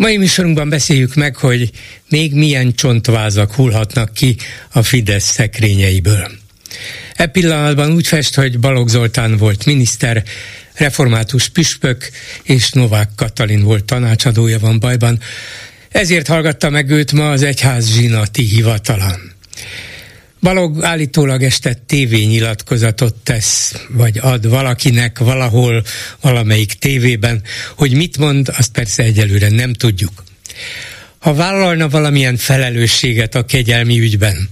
Mai műsorunkban beszéljük meg, hogy még milyen csontvázak hullhatnak ki a Fidesz szekrényeiből. E pillanatban úgy fest, hogy Balogh Zoltán volt miniszter, református püspök, és Novák Katalin volt tanácsadója van bajban. Ezért hallgatta meg őt ma az egyház zsinati hivatala. Balog állítólag este tévényilatkozatot tesz, vagy ad valakinek valahol, valamelyik tévében, hogy mit mond, azt persze egyelőre nem tudjuk. Ha vállalna valamilyen felelősséget a kegyelmi ügyben,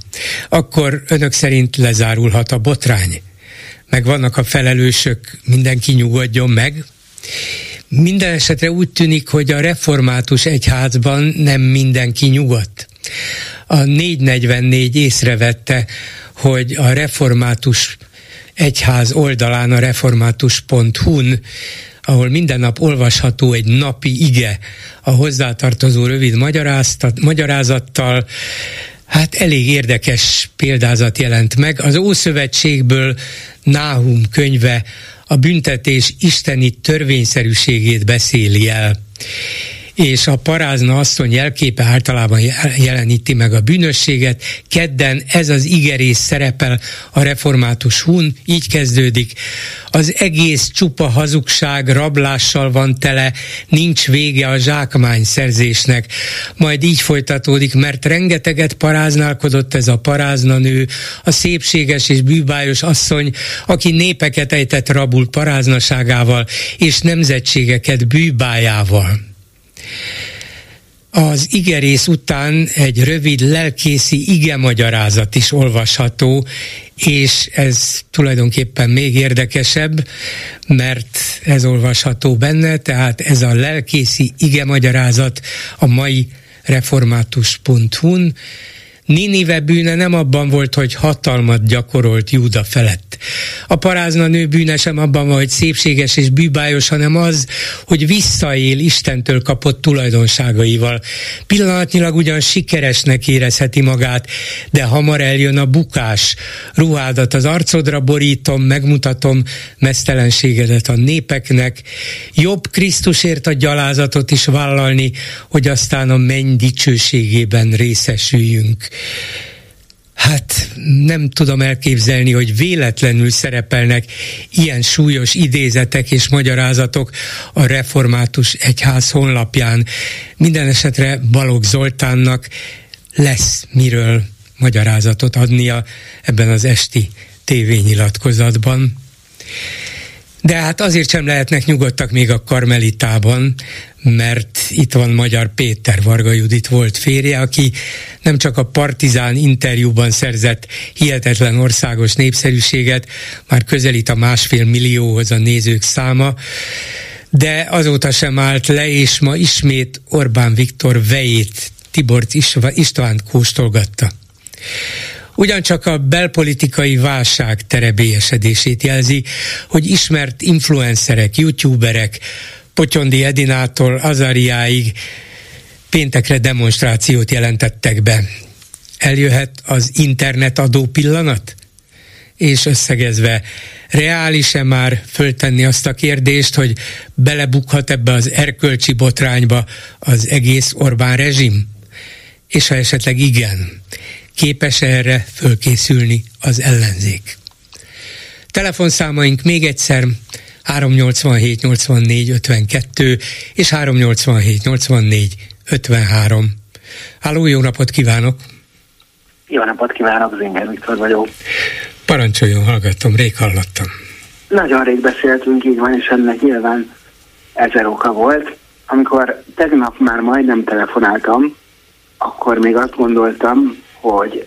akkor önök szerint lezárulhat a botrány. Meg vannak a felelősök, mindenki nyugodjon meg. Minden esetre úgy tűnik, hogy a református egyházban nem mindenki nyugodt a 444 észrevette, hogy a református egyház oldalán, a református.hu-n, ahol minden nap olvasható egy napi ige a hozzátartozó rövid magyarázattal, hát elég érdekes példázat jelent meg. Az Ószövetségből Náhum könyve a büntetés isteni törvényszerűségét beszéli el és a parázna asszony jelképe általában jeleníti meg a bűnösséget. Kedden ez az igerész szerepel a református hun, így kezdődik. Az egész csupa hazugság rablással van tele, nincs vége a zsákmány szerzésnek. Majd így folytatódik, mert rengeteget paráználkodott ez a paráznanő, a szépséges és bűbájos asszony, aki népeket ejtett rabul paráznaságával, és nemzetségeket bűbájával. Az igerész után egy rövid lelkészi ige magyarázat is olvasható, és ez tulajdonképpen még érdekesebb, mert ez olvasható benne, tehát ez a lelkészi ige magyarázat a mai református.hu-n, Ninive bűne nem abban volt, hogy hatalmat gyakorolt Júda felett. A parázna nő bűne sem abban van, hogy szépséges és bűbájos, hanem az, hogy visszaél Istentől kapott tulajdonságaival. Pillanatnyilag ugyan sikeresnek érezheti magát, de hamar eljön a bukás. Ruhádat az arcodra borítom, megmutatom mesztelenségedet a népeknek. Jobb Krisztusért a gyalázatot is vállalni, hogy aztán a menny dicsőségében részesüljünk hát nem tudom elképzelni, hogy véletlenül szerepelnek ilyen súlyos idézetek és magyarázatok a református egyház honlapján. Minden esetre Balogh Zoltánnak lesz miről magyarázatot adnia ebben az esti tévényilatkozatban. De hát azért sem lehetnek nyugodtak még a karmelitában, mert itt van Magyar Péter Varga Judit volt férje, aki nem csak a Partizán interjúban szerzett hihetetlen országos népszerűséget, már közelít a másfél millióhoz a nézők száma, de azóta sem állt le, és ma ismét Orbán Viktor vejét Tibor István kóstolgatta. Ugyancsak a belpolitikai válság terebélyesedését jelzi, hogy ismert influencerek, youtuberek, Potyondi Edinától Azariáig péntekre demonstrációt jelentettek be. Eljöhet az internetadó pillanat? És összegezve, reális-e már föltenni azt a kérdést, hogy belebukhat ebbe az erkölcsi botrányba az egész Orbán rezsim? És ha esetleg igen, képes erre fölkészülni az ellenzék. Telefonszámaink még egyszer 387 84 52 és 387 84 53. Háló, jó napot kívánok! Jó napot kívánok, Zinger Viktor vagyok. Parancsoljon, hallgattam, rég hallottam. Nagyon rég beszéltünk, így van, és ennek nyilván ezer oka volt. Amikor tegnap már majdnem telefonáltam, akkor még azt gondoltam, hogy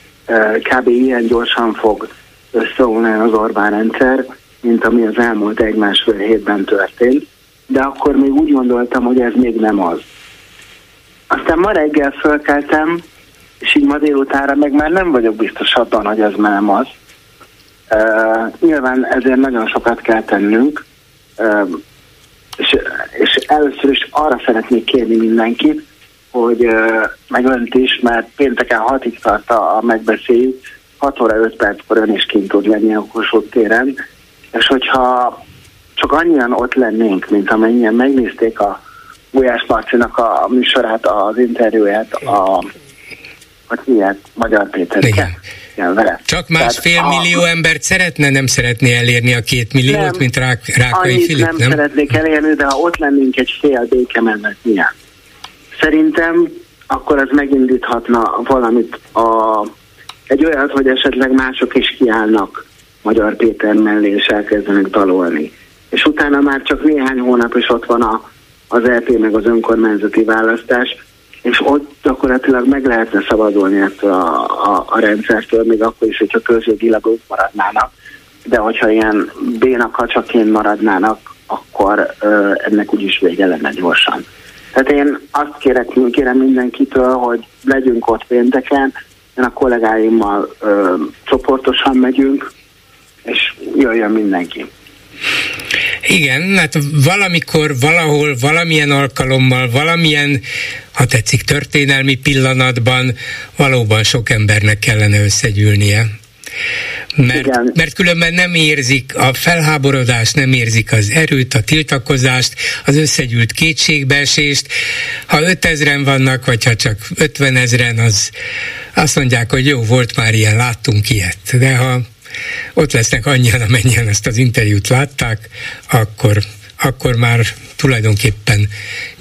kb. ilyen gyorsan fog összeomlani az Orbán rendszer, mint ami az elmúlt egy-másfél hétben történt, de akkor még úgy gondoltam, hogy ez még nem az. Aztán ma reggel fölkeltem, és így ma délutára meg már nem vagyok biztos abban, hogy ez már nem az. Uh, nyilván ezért nagyon sokat kell tennünk, uh, és, és először is arra szeretnék kérni mindenkit, hogy meg önt is, mert pénteken hatig tart a, a megbeszéljük, 6 óra 5 perckor ön is kint tud lenni a Kossuth téren, és hogyha csak annyian ott lennénk, mint amennyien megnézték a Gulyás Marcinak a műsorát, az interjúját, a hogy miért Magyar Péter. Igen. Vele. Csak másfél Tehát, millió a... embert szeretne, nem szeretné elérni a két milliót, nem, mint Rák, Rákai Filip, nem? nem szeretnék elérni, de ha ott lennénk egy fél békemennek milyen. Szerintem akkor ez megindíthatna valamit a, egy olyat, hogy esetleg mások is kiállnak Magyar Péter mellé, és elkezdenek dalolni. És utána már csak néhány hónap is ott van a, az LP e meg az önkormányzati választás, és ott gyakorlatilag meg lehetne szabadulni ettől a, a, a rendszertől, még akkor is, hogyha közjogilag ők maradnának. De hogyha ilyen bénakacsaként maradnának, akkor ö, ennek úgyis vége lenne gyorsan. Tehát én azt kérek, kérem mindenkitől, hogy legyünk ott pénteken, én a kollégáimmal ö, csoportosan megyünk, és jöjjön mindenki. Igen, hát valamikor, valahol, valamilyen alkalommal, valamilyen, ha tetszik, történelmi pillanatban valóban sok embernek kellene összegyűlnie. Mert, mert különben nem érzik a felháborodást, nem érzik az erőt, a tiltakozást, az összegyűlt kétségbeesést. Ha 5000-en vannak, vagy ha csak 50 ezeren, az azt mondják, hogy jó, volt már ilyen, láttunk ilyet. De ha ott lesznek annyian, amennyien ezt az interjút látták, akkor akkor már tulajdonképpen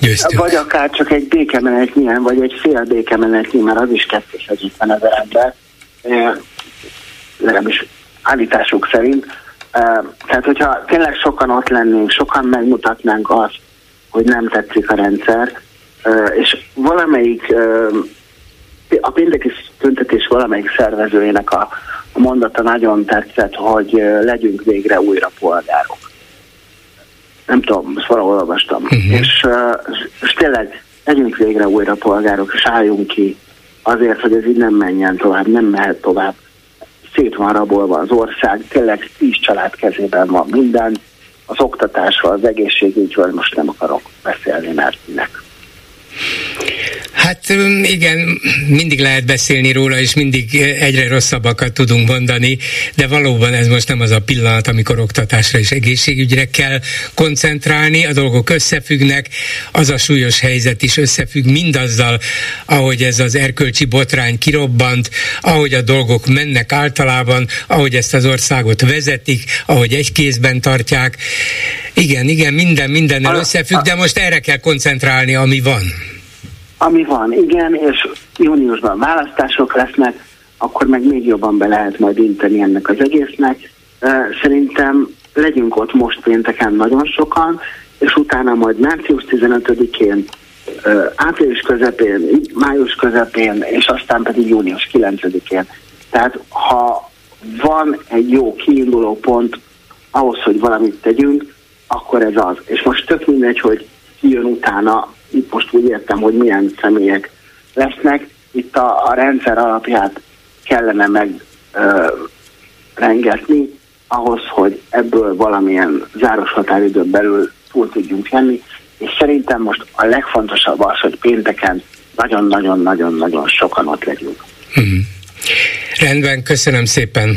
győztünk. Vagy akár csak egy békemenetnyien, vagy egy fél békemenetnyi, mert az is 250 ezer ember, legalábbis állításuk szerint. Tehát, hogyha tényleg sokan ott lennénk, sokan megmutatnánk azt, hogy nem tetszik a rendszer, és valamelyik a pénteki tüntetés valamelyik szervezőjének a, a mondata nagyon tetszett, hogy legyünk végre újra polgárok. Nem tudom, ezt valahol olvastam. Uh-huh. És, és tényleg legyünk végre újra polgárok, és álljunk ki azért, hogy ez így nem menjen tovább, nem mehet tovább. Szét van rabolva az ország, tényleg tíz család kezében van minden, az oktatásról, az egészségügyről most nem akarok beszélni, mert minek. Hát igen, mindig lehet beszélni róla, és mindig egyre rosszabbakat tudunk mondani, de valóban ez most nem az a pillanat, amikor oktatásra és egészségügyre kell koncentrálni, a dolgok összefüggnek, az a súlyos helyzet is összefügg mindazzal, ahogy ez az erkölcsi botrány kirobbant, ahogy a dolgok mennek általában, ahogy ezt az országot vezetik, ahogy egy kézben tartják. Igen, igen, minden mindennel összefügg, de most erre kell koncentrálni, ami van. Ami van, igen, és júniusban választások lesznek, akkor meg még jobban be lehet majd inteni ennek az egésznek. Szerintem legyünk ott most pénteken nagyon sokan, és utána majd március 15-én, április közepén, május közepén, és aztán pedig június 9-én. Tehát ha van egy jó kiinduló pont ahhoz, hogy valamit tegyünk, akkor ez az. És most tök mindegy, hogy ki jön utána, itt most úgy értem, hogy milyen személyek lesznek. Itt a, a rendszer alapját kellene meg ö, rengetni ahhoz, hogy ebből valamilyen záros határidőn belül túl tudjunk jönni, és szerintem most a legfontosabb az, hogy pénteken nagyon-nagyon-nagyon-nagyon sokan ott legyünk. Hmm. Rendben, köszönöm szépen.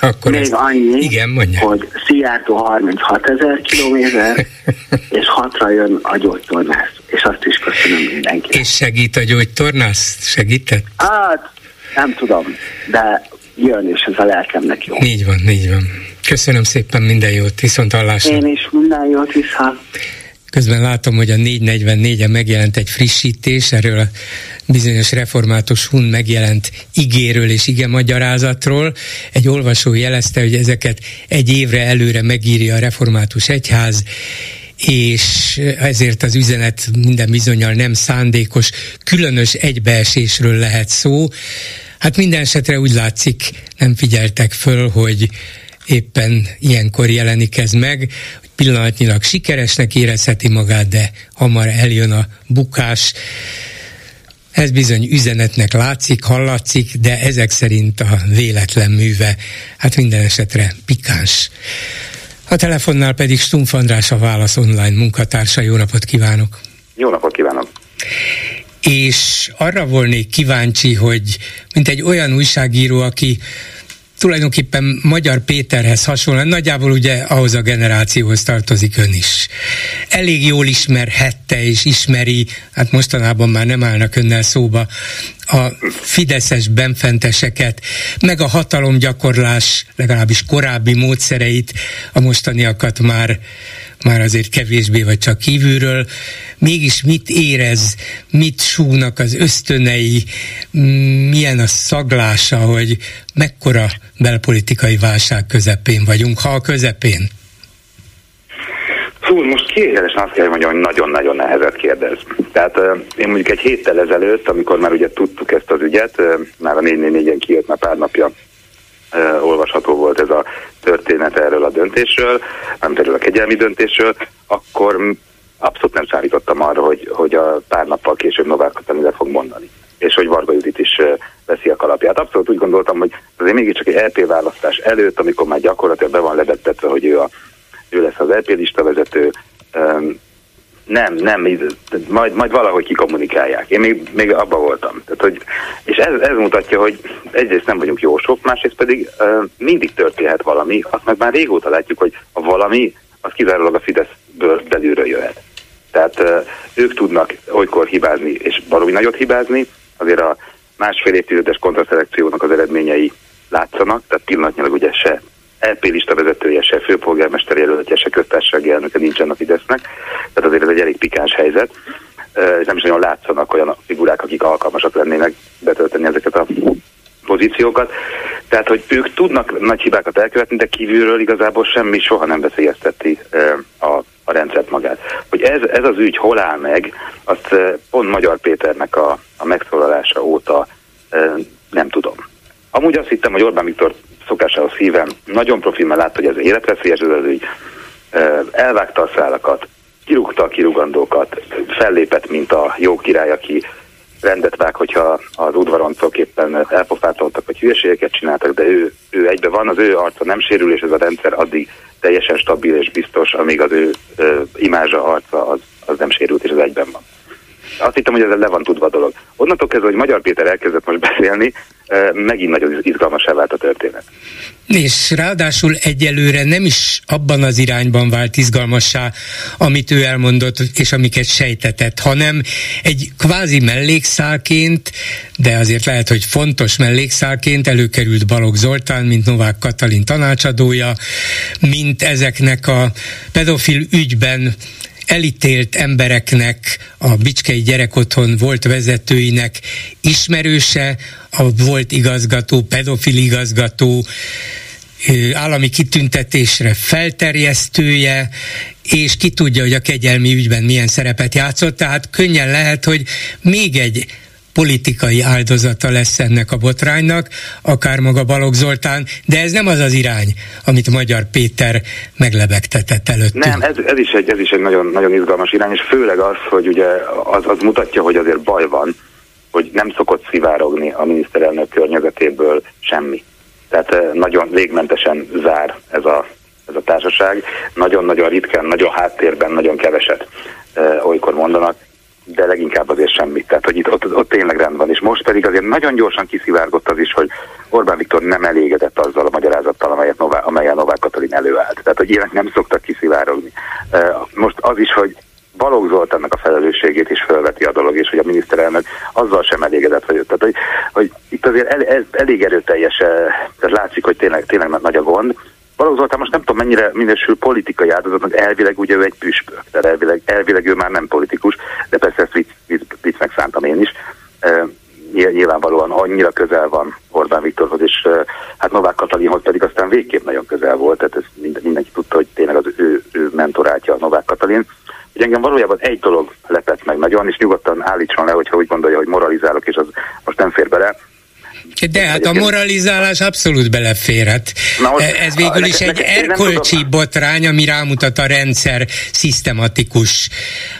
Akkor Még ezt... annyi, Igen, mondja. hogy Szijjártó 36 ezer kilométer, és hatra jön a gyógytornász. És azt is köszönöm mindenkinek. És segít a gyógytornász? Segített? Hát, nem tudom, de jön, és ez a lelkemnek jó. Így van, így van. Köszönöm szépen, minden jót, viszont hallásra. Én is minden jót, vissza. Közben látom, hogy a 444-en megjelent egy frissítés, erről a bizonyos református hun megjelent igéről és ige magyarázatról. Egy olvasó jelezte, hogy ezeket egy évre előre megírja a református egyház, és ezért az üzenet minden bizonyal nem szándékos, különös egybeesésről lehet szó. Hát minden esetre úgy látszik, nem figyeltek föl, hogy éppen ilyenkor jelenik ez meg, hogy pillanatnyilag sikeresnek érezheti magát, de hamar eljön a bukás. Ez bizony üzenetnek látszik, hallatszik, de ezek szerint a véletlen műve, hát minden esetre pikáns. A telefonnál pedig Stumpf András a Válasz Online munkatársa. Jó napot kívánok! Jó napot kívánok! És arra volnék kíváncsi, hogy mint egy olyan újságíró, aki tulajdonképpen Magyar Péterhez hasonlóan, nagyjából ugye ahhoz a generációhoz tartozik ön is. Elég jól ismerhette és ismeri, hát mostanában már nem állnak önnel szóba, a fideszes benfenteseket, meg a hatalomgyakorlás legalábbis korábbi módszereit, a mostaniakat már már azért kevésbé vagy csak kívülről, mégis mit érez, mit súgnak az ösztönei, milyen a szaglása, hogy mekkora belpolitikai válság közepén vagyunk, ha a közepén? Fú, most kivételesen azt kell mondjam, hogy nagyon-nagyon nehezet kérdez. Tehát uh, én mondjuk egy héttel ezelőtt, amikor már ugye tudtuk ezt az ügyet, uh, már a 444-en kijött már pár napja uh, olvasható volt ez a történet erről a döntésről, nem erről a kegyelmi döntésről, akkor abszolút nem számítottam arra, hogy, hogy a pár nappal később Novák Katalin fog mondani és hogy Varga Judit is veszi a kalapját. Abszolút úgy gondoltam, hogy azért mégiscsak egy LP választás előtt, amikor már gyakorlatilag be van lebegtetve, hogy ő, a, ő lesz az LP lista vezető, nem, nem, majd, majd valahogy kikommunikálják. Én még, még abba voltam. Tehát, hogy, és ez, ez mutatja, hogy egyrészt nem vagyunk jósok, másrészt pedig uh, mindig történhet valami, azt meg már régóta látjuk, hogy a valami, az kizárólag a Fideszből belülről jöhet. Tehát uh, ők tudnak olykor hibázni, és valami nagyot hibázni, azért a másfél évtizedes kontraszelekciónak az eredményei látszanak, tehát pillanatnyilag ugye se LP lista vezetője, se főpolgármester jelöltje, se köztársasági elnöke nincsen a Fidesznek, tehát azért ez egy elég pikáns helyzet. Ez nem is nagyon látszanak olyan figurák, akik alkalmasak lennének betölteni ezeket a pozíciókat. Tehát, hogy ők tudnak nagy hibákat elkövetni, de kívülről igazából semmi soha nem veszélyezteti a, a rendszert magát. Hogy ez, ez az ügy hol áll meg, azt pont Magyar Péternek a, a megszólalása óta nem tudom. Amúgy azt hittem, hogy Orbán Viktor szokásához szívem, nagyon profil, mert látta, hogy ez életveszélyes ez az ügy, elvágta a szálakat, kirúgta a kirugandókat, fellépett, mint a jó király, aki rendet vág, hogyha az udvaroncok éppen elpofátoltak, vagy hülyeségeket csináltak, de ő, ő egybe van, az ő arca nem sérül, és ez a rendszer addig teljesen stabil és biztos, amíg az ő ö, imázsa, arca az, az nem sérült, és az egyben van. Azt hittem, hogy ez le van tudva a dolog. Onnantól kezdve, hogy Magyar Péter elkezdett most beszélni, megint nagyon izgalmasá vált a történet. És ráadásul egyelőre nem is abban az irányban vált izgalmassá, amit ő elmondott, és amiket sejtetett, hanem egy kvázi mellékszálként, de azért lehet, hogy fontos mellékszálként előkerült Balogh Zoltán, mint Novák Katalin tanácsadója, mint ezeknek a pedofil ügyben elítélt embereknek, a Bicskei Gyerekotthon volt vezetőinek ismerőse, a volt igazgató, pedofil igazgató, állami kitüntetésre felterjesztője, és ki tudja, hogy a kegyelmi ügyben milyen szerepet játszott, tehát könnyen lehet, hogy még egy politikai áldozata lesz ennek a botránynak, akár maga Balogh Zoltán, de ez nem az az irány, amit Magyar Péter meglebegtetett előttünk. Nem, ez, ez, is egy, ez is egy nagyon, nagyon izgalmas irány, és főleg az, hogy ugye az, az mutatja, hogy azért baj van, hogy nem szokott szivárogni a miniszterelnök környezetéből semmi. Tehát eh, nagyon légmentesen zár ez a, ez a társaság. Nagyon-nagyon ritkán, nagyon háttérben, nagyon keveset e, olykor mondanak, de leginkább azért semmit. Tehát, hogy itt ott, ott tényleg rend van. És most pedig azért nagyon gyorsan kiszivárgott az is, hogy Orbán Viktor nem elégedett azzal a magyarázattal, amelyet Nová, amelyen Novák Katalin előállt. Tehát, hogy ilyenek nem szoktak kiszivárogni. Most az is, hogy Balogh Zoltánnak a felelősségét is felveti a dolog, és hogy a miniszterelnök azzal sem elégedett vagyok. Tehát, hogy, hogy itt azért el, el, elég erőteljes, tehát látszik, hogy tényleg, tényleg nagy a gond, Balogh Zoltán most nem tudom mennyire minősül politikai áldozatnak, elvileg ugye ő egy püspök, tehát elvileg, elvileg ő már nem politikus, de persze ezt vicc, vicc, viccnek szántam én is. E, nyilvánvalóan annyira közel van Orbán Viktorhoz, és e, hát Novák Katalinhoz pedig aztán végképp nagyon közel volt, tehát ez mind, mindenki tudta, hogy tényleg az ő, ő mentorátja Novák Katalin. Ugye engem valójában egy dolog lepett meg nagyon, és nyugodtan állítson le, hogyha úgy gondolja, hogy moralizálok, és az most nem fér bele De hát a moralizálás abszolút beleférhet. Most, e, Ez végül is egy erkölcsi botrány, ami rámutat a rendszer szisztematikus,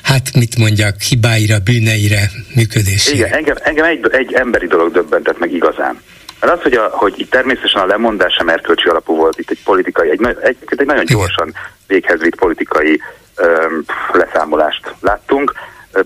hát mit mondjak, hibáira, bűneire, működésére. Igen, engem, engem egy, egy emberi dolog döbbentett meg igazán. Mert az, hogy, a, hogy itt természetesen a lemondás sem erkölcsi alapú volt, itt egy politikai, egy, egy, egy nagyon gyorsan véghez vitt politikai öm, leszámolást láttunk,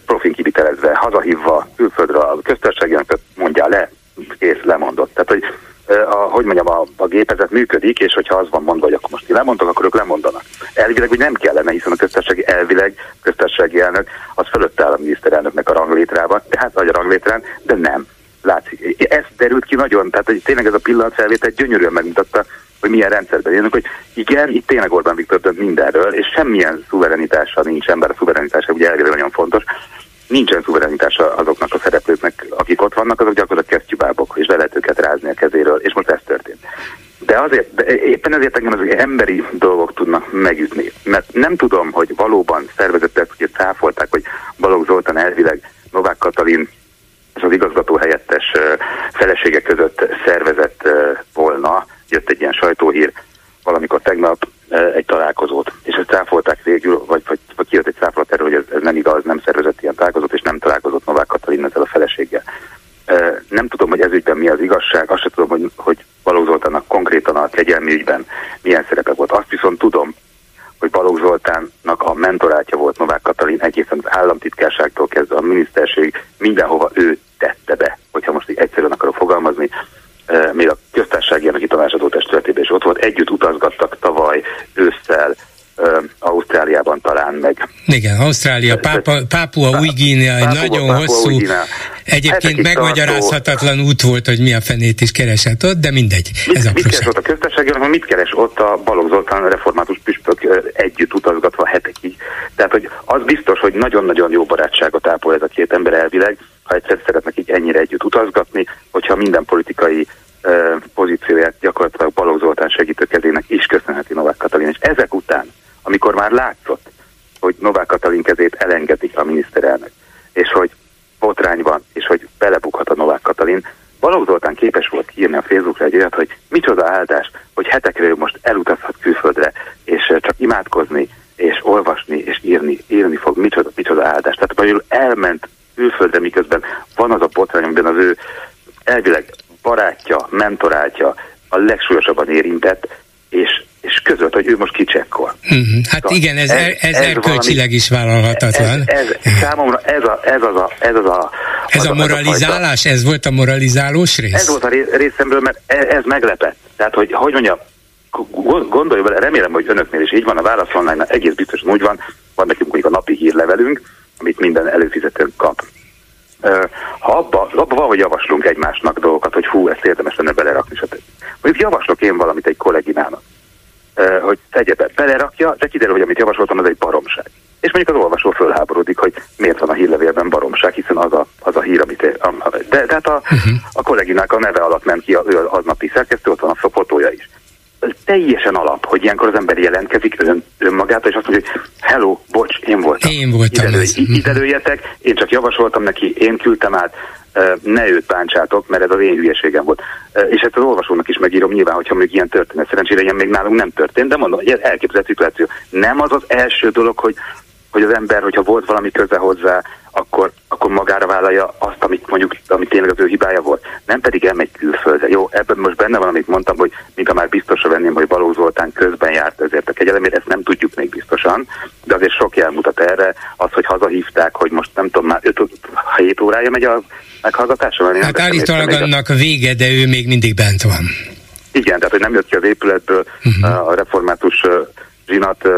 profin kivitelezve, hazahívva külföldre a köztársasági mondja le, kész, lemondott. Tehát, hogy a, hogy mondjam, a, a gépezet működik, és hogyha az van mondva, hogy akkor most ti lemondtok, akkor ők lemondanak. Elvileg hogy nem kellene, hiszen a köztársasági elvileg köztársasági elnök az fölött áll a miniszterelnöknek a ranglétrában, tehát vagy a ranglétrán, de nem. Látszik. Ez derült ki nagyon, tehát hogy tényleg ez a pillanatfelvétel gyönyörűen megmutatta, hogy milyen rendszerben élünk, hogy igen, itt tényleg Orbán Viktor dönt mindenről, és semmilyen szuverenitása nincsen, bár a szuverenitása ugye elvileg nagyon fontos, nincsen szuverenitása azoknak a szereplőknek, akik ott vannak, azok gyakorlatilag kesztyűbábok, és le lehet őket rázni a kezéről, és most ez történt. De azért, de éppen ezért engem az emberi dolgok tudnak megütni. Mert nem tudom, hogy valóban szervezetek, hogy cáfolták, hogy Balogh Zoltán elvileg Novák Katalin az igazgató helyettes felesége között szervezett volna, jött egy ilyen sajtóhír valamikor tegnap egy találkozót, és ezt cáfolták végül, vagy, vagy, vagy kijött egy cáfolat erről, hogy ez, ez nem igaz, nem szervezett ilyen találkozót, és nem találkozott Novák Katalin ezzel a feleséggel. Nem tudom, hogy ez ügyben mi az igazság, azt sem tudom, hogy, hogy Balogh Zoltánnak konkrétan a kegyelmi ügyben milyen szerepe volt. Azt viszont tudom, hogy Balogh Zoltánnak a mentorátja volt Novák Katalin egészen az államtitkárságtól kezdve a miniszterség, mindenhova ő tette be, hogyha most így egyszerűen akarok fogalmazni, még a köztársasági elnöki tanácsadó testületében is ott volt, együtt utazgattak tavaly ősszel Ausztráliában talán meg. Igen, Ausztrália, Pápa, Pápua új Guinea, egy nagyon Pápua, hosszú, egyébként megmagyarázhatatlan út volt, hogy mi a fenét is keresett ott, de mindegy. Mit, ez mit keres ott a köztársasági, hanem mit keres ott a Balogh Zoltán református püspök együtt utazgatva hetekig. Tehát, hogy az biztos, hogy nagyon-nagyon jó barátságot ápol ez a két ember elvileg, ha egyszer szeretnek így ennyire együtt utazgatni, hogyha minden politikai uh, pozícióját gyakorlatilag Balogh Zoltán segítőkezének is köszönheti Novák Katalin. És ezek után, amikor már látszott, hogy Novák Katalin kezét elengedik a miniszterelnök, és hogy botrány van, és hogy belebukhat a Novák Katalin, Balogh Zoltán képes volt írni a Facebookra egy olyat, hogy micsoda áldás, hogy hetekre ő most elutazhat külföldre, és csak imádkozni, és olvasni, és írni, írni fog, micsoda, micsoda áldás. Tehát például elment külföldre, miközben van az a botrány, amiben az ő elvileg barátja, mentorátja a legsúlyosabban érintett, és, és között, hogy ő most kicsekkol. Uh-huh. Hát szóval igen, ez, ez, ez, ez erkölcsileg is vállalhatatlan. Ez, ez, számomra ez, a, ez az a... Ez, az a, ez az a moralizálás? A ez volt a moralizálós rész? Ez volt a részemről, mert ez, ez meglepett. Tehát, hogy hogy mondjam, gondolj vele, remélem, hogy önöknél is így van, a válasz online egész biztosan úgy van, van nekünk mondjuk a napi hírlevelünk, amit minden előfizető kap. Ha abba, abba valahogy javaslunk egymásnak dolgokat, hogy hú, ezt érdemes lenne belerakni, stb. Mondjuk javaslok én valamit egy kolléginának, hogy tegye be, belerakja, de kiderül, hogy amit javasoltam, az egy baromság. És mondjuk az olvasó fölháborodik, hogy miért van a hírlevélben baromság, hiszen az a, az a hír, amit... De, de hát a, uh-huh. a kolléginák a neve alatt ment ki, ő az napi szerkesztő, ott van a fotója is teljesen alap, hogy ilyenkor az ember jelentkezik ön, önmagától, és azt mondja, hogy hello, bocs, én voltam. Én voltam. Ide, ide lőjetek, én csak javasoltam neki, én küldtem át, ne őt bántsátok, mert ez az én hülyeségem volt. És ezt az olvasónak is megírom nyilván, hogyha még ilyen történet. Szerencsére ilyen még nálunk nem történt, de mondom, hogy ez elképzelt szituáció. Nem az az első dolog, hogy, hogy az ember, hogyha volt valami köze hozzá, akkor, akkor magára vállalja azt, amit mondjuk, amit tényleg az ő hibája volt. Nem pedig elmegy külföldre. Jó, ebben most benne van, amit mondtam, hogy mintha már biztosra venném, hogy Balogh Zoltán közben járt ezért a kegyelemért, ezt nem tudjuk még biztosan, de azért sok jel mutat erre, az, hogy hazahívták, hogy most nem tudom, már 5-7 órája megy a meghallgatásra. Hát állítólag annak vége, de ő még mindig bent van. Igen, tehát hogy nem jött ki az épületből uh-huh. a református zsinat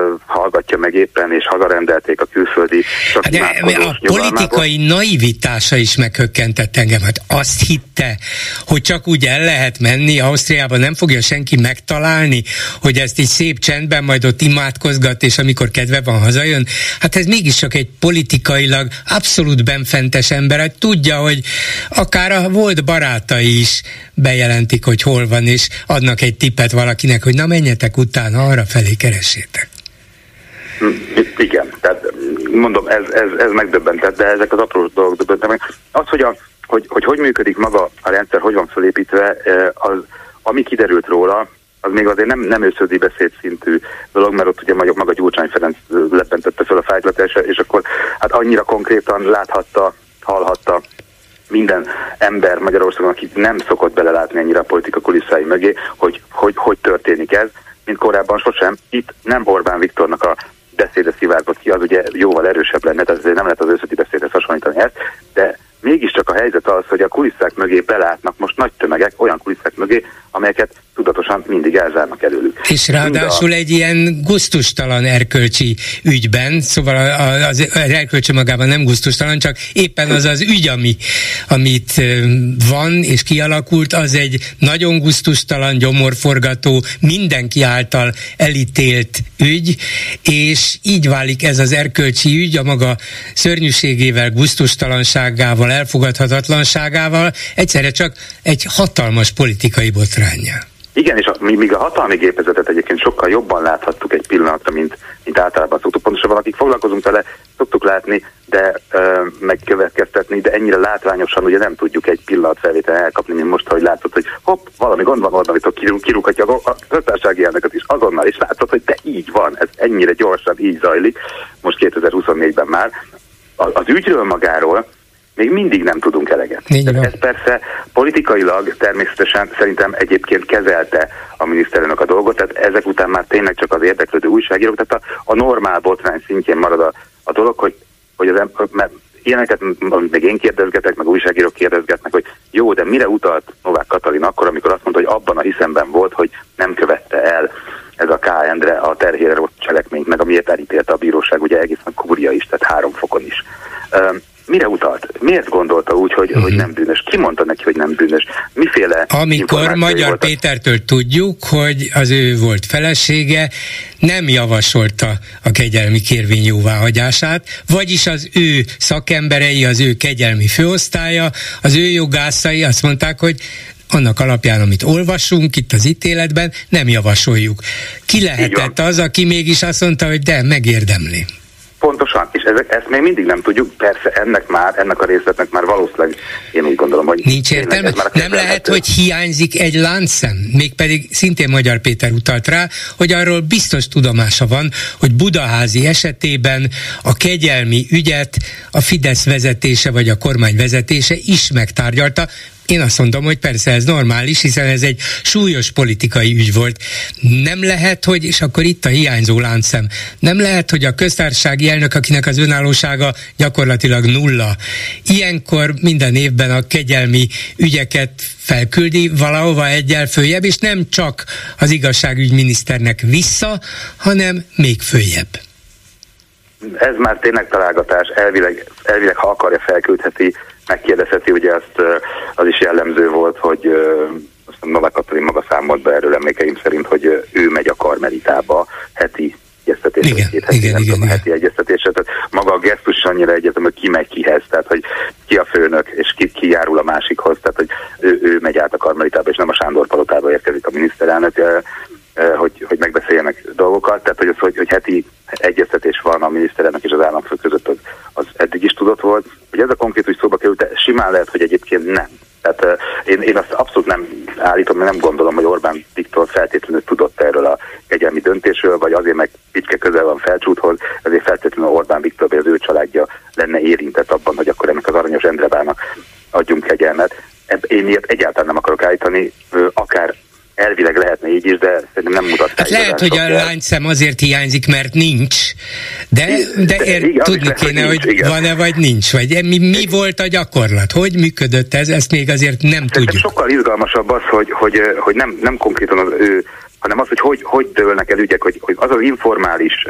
hallgatja meg éppen, és hazarendelték a külföldi hát de a politikai naivitása is meghökkentett engem. Hát azt hitte, hogy csak úgy el lehet menni, Ausztriában nem fogja senki megtalálni, hogy ezt így szép csendben majd ott imádkozgat, és amikor kedve van, hazajön. Hát ez mégiscsak egy politikailag abszolút benfentes ember, hát tudja, hogy akár a volt barátai is bejelentik, hogy hol van, és adnak egy tippet valakinek, hogy na menjetek utána, arra felé keressétek. Igen, tehát mondom, ez, ez, ez megdöbbentett, de ezek az apró dolgok döbbentek meg. Az, hogy a, hogy, hogy hogy működik maga a rendszer, hogy van felépítve, az, ami kiderült róla, az még azért nem, nem őszödi beszéd szintű dolog, mert ott ugye maga, maga Gyurcsány Ferenc lepentette fel a fájtlat, és akkor hát annyira konkrétan láthatta, hallhatta minden ember Magyarországon, aki nem szokott belelátni ennyire a politika kulisszái mögé, hogy hogy, hogy történik ez, mint korábban sosem. Itt nem Orbán Viktornak a beszéde szivárgott ki, az ugye jóval erősebb lenne, tehát azért nem lehet az őszödi beszédhez hasonlítani ezt, de mégiscsak a helyzet az, hogy a kulisszák mögé belátnak most nagy tömegek olyan kulisszák mögé, amelyeket tudatosan mindig elzárnak előlük. És ráadásul egy ilyen guztustalan erkölcsi ügyben, szóval az, az erkölcsi magában nem guztustalan, csak éppen az az ügy, ami, amit van és kialakult, az egy nagyon guztustalan, gyomorforgató, mindenki által elítélt ügy, és így válik ez az erkölcsi ügy a maga szörnyűségével, guztustalanságával, elfogadhatatlanságával, egyszerre csak egy hatalmas politikai botránya. Igen, és a, míg a hatalmi gépezetet egyébként sokkal jobban láthattuk egy pillanatra, mint, mint általában szoktuk. Pontosabban akik foglalkozunk vele, szoktuk látni, de ö, megkövetkeztetni, de ennyire látványosan ugye nem tudjuk egy pillanat felvétel elkapni, mint most, hogy látod, hogy hopp, valami gond van, hogy kirúg, kirúghatja a köztársasági elnököt is azonnal, és látod, hogy de így van, ez ennyire gyorsan így zajlik, most 2024-ben már. Az ügyről magáról még mindig nem tudunk eleget. Ez persze politikailag természetesen szerintem egyébként kezelte a miniszterelnök a dolgot, tehát ezek után már tényleg csak az érdeklődő újságírók, tehát a, a normál botrány szintjén marad a, a dolog, hogy, hogy az, mert ilyeneket, amit meg én kérdezgetek, meg újságírók kérdezgetnek, hogy jó, de mire utalt Novák Katalin akkor, amikor azt mondta, hogy abban a hiszemben volt, hogy nem követte el ez a K. Endre a terhére cselekményt, meg amiért elítélte a bíróság, ugye egészen kúria is, tehát három fokon is. Mire utalt? Miért gondolta úgy, hogy, uh-huh. hogy mhm. nem bűnös? Ki mondta neki, hogy nem bűnös? Miféle Amikor Magyar voltak? Pétertől tudjuk, hogy az ő volt felesége, nem javasolta a kegyelmi kérvény jóváhagyását, vagyis az ő szakemberei, az ő kegyelmi főosztálya, az ő jogászai azt mondták, hogy annak alapján, amit olvasunk itt az ítéletben, nem javasoljuk. Ki lehetett az, aki mégis azt mondta, hogy de, megérdemli? Pontosan, és ezek, ezt még mindig nem tudjuk, persze ennek már, ennek a részletnek már valószínűleg én úgy gondolom, hogy... Nincs értelme, nem lehet, hogy hiányzik egy láncszem, mégpedig szintén Magyar Péter utalt rá, hogy arról biztos tudomása van, hogy Budaházi esetében a kegyelmi ügyet a Fidesz vezetése vagy a kormány vezetése is megtárgyalta, én azt mondom, hogy persze ez normális, hiszen ez egy súlyos politikai ügy volt. Nem lehet, hogy, és akkor itt a hiányzó láncszem, nem lehet, hogy a köztársasági elnök, akinek az önállósága gyakorlatilag nulla, ilyenkor minden évben a kegyelmi ügyeket felküldi valahova egyel följebb, és nem csak az igazságügyminiszternek vissza, hanem még följebb ez már tényleg találgatás, elvileg, elvileg ha akarja felküldheti, megkérdezheti, ugye ezt az is jellemző volt, hogy azt Novák Katalin maga számolt be erről emlékeim szerint, hogy ő megy a Karmelitába heti egyeztetésre, igen, két heti, igen, nem igen, tudom, igen. heti egyeztetésre, tehát maga a gesztus annyira egyetem, hogy ki megy kihez, tehát hogy ki a főnök, és ki, ki járul a másikhoz, tehát hogy ő, ő megy át a Karmelitába, és nem a Sándor palotába érkezik a miniszterelnök, hogy, hogy megbeszéljenek dolgokat, tehát hogy az, hogy, hogy heti egyeztetés van a miniszterelnök és az államfő között, az, az eddig is tudott volt. Hogy ez a konkrét úgy szóba került, de simán lehet, hogy egyébként nem. Tehát uh, én, én azt abszolút nem állítom, mert nem gondolom, hogy Orbán Viktor feltétlenül tudott erről a kegyelmi döntésről, vagy azért meg picke közel van felcsúthoz, ezért feltétlenül Orbán Viktor vagy az ő családja lenne érintett abban, hogy akkor ennek az aranyos Endrebának adjunk kegyelmet. Én ilyet egyáltalán nem akarok állítani, akár elvileg lehetne így is, de szerintem nem mutat. Hát lehet, hogy a láncszem azért hiányzik, mert nincs, de, de, ér, igen, tudni kéne, hogy, hogy van-e vagy nincs, vagy mi, mi volt a gyakorlat, hogy működött ez, ezt még azért nem Szerintem tudjuk. Sokkal izgalmasabb az, hogy, hogy, hogy nem, nem konkrétan az ő, hanem az, hogy hogy, hogy dőlnek el ügyek, hogy, hogy az az informális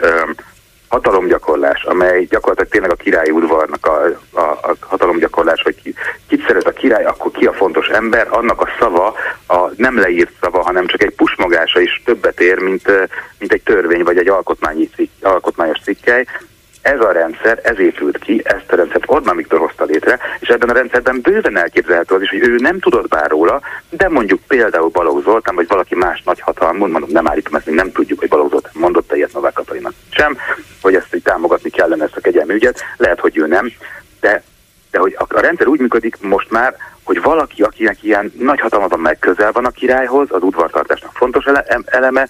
hatalomgyakorlás, amely gyakorlatilag tényleg a királyi udvarnak a, a, a hatalomgyakorlás, hogy ki, kit szeret a király, akkor ki a fontos ember, annak a szava, a nem leírt szava, hanem csak egy pusmogása is többet ér, mint, mint egy törvény vagy egy alkotmányi cikk, alkotmányos cikkely, ez a rendszer, ez épült ki, ezt a rendszert Orbán Viktor hozta létre, és ebben a rendszerben bőven elképzelhető az is, hogy ő nem tudott bár róla, de mondjuk például Balogh Zoltán, vagy valaki más nagy hatalmú, mondom, nem állítom ezt, még nem tudjuk, hogy Balogh Zoltán mondott ilyet Novák Katalinak sem, hogy ezt így támogatni kellene ezt a kegyelmi ügyet, lehet, hogy ő nem, de de hogy a, a rendszer úgy működik most már, hogy valaki, akinek ilyen nagy hatalma van meg közel van a királyhoz, az udvartartásnak fontos ele- eleme,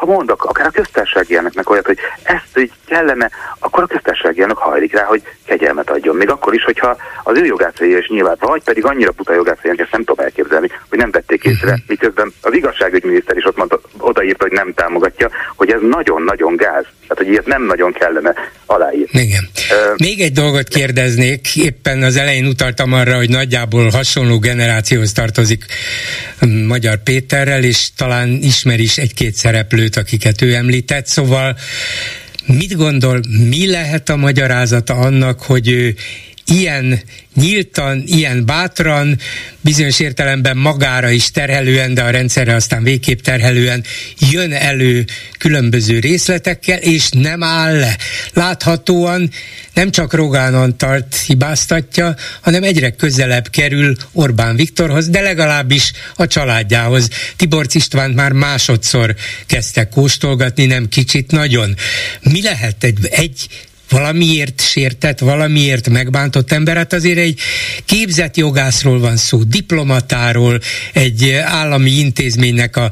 ha mondok, akár a köztársasági elnöknek olyat, hogy ezt így kellene, akkor a köztársasági elnök hajlik rá, hogy kegyelmet adjon. Még akkor is, hogyha az ő jogászai is nyilván, vagy pedig annyira buta jogászai, ezt nem tudom elképzelni, hogy nem vették észre, mhm. miközben az igazságügyminiszter is ott mondta, odaírta, hogy nem támogatja, hogy ez nagyon-nagyon gáz. Tehát, hogy ilyet nem nagyon kellene aláírni. Igen. Uh, Még egy dolgot kérdeznék, éppen az elején utaltam arra, hogy nagyjából hasonló generációhoz tartozik Magyar Péterrel, és talán ismer is egy-két szereplőt kettőt, akiket ő említett, szóval mit gondol, mi lehet a magyarázata annak, hogy ő ilyen nyíltan, ilyen bátran, bizonyos értelemben magára is terhelően, de a rendszerre aztán végképp terhelően jön elő különböző részletekkel, és nem áll le. Láthatóan nem csak Rogán Antalt hibáztatja, hanem egyre közelebb kerül Orbán Viktorhoz, de legalábbis a családjához. Tiborc István már másodszor kezdte kóstolgatni, nem kicsit nagyon. Mi lehet egy, egy valamiért sértett, valamiért megbántott ember, hát azért egy képzett jogászról van szó, diplomatáról, egy állami intézménynek a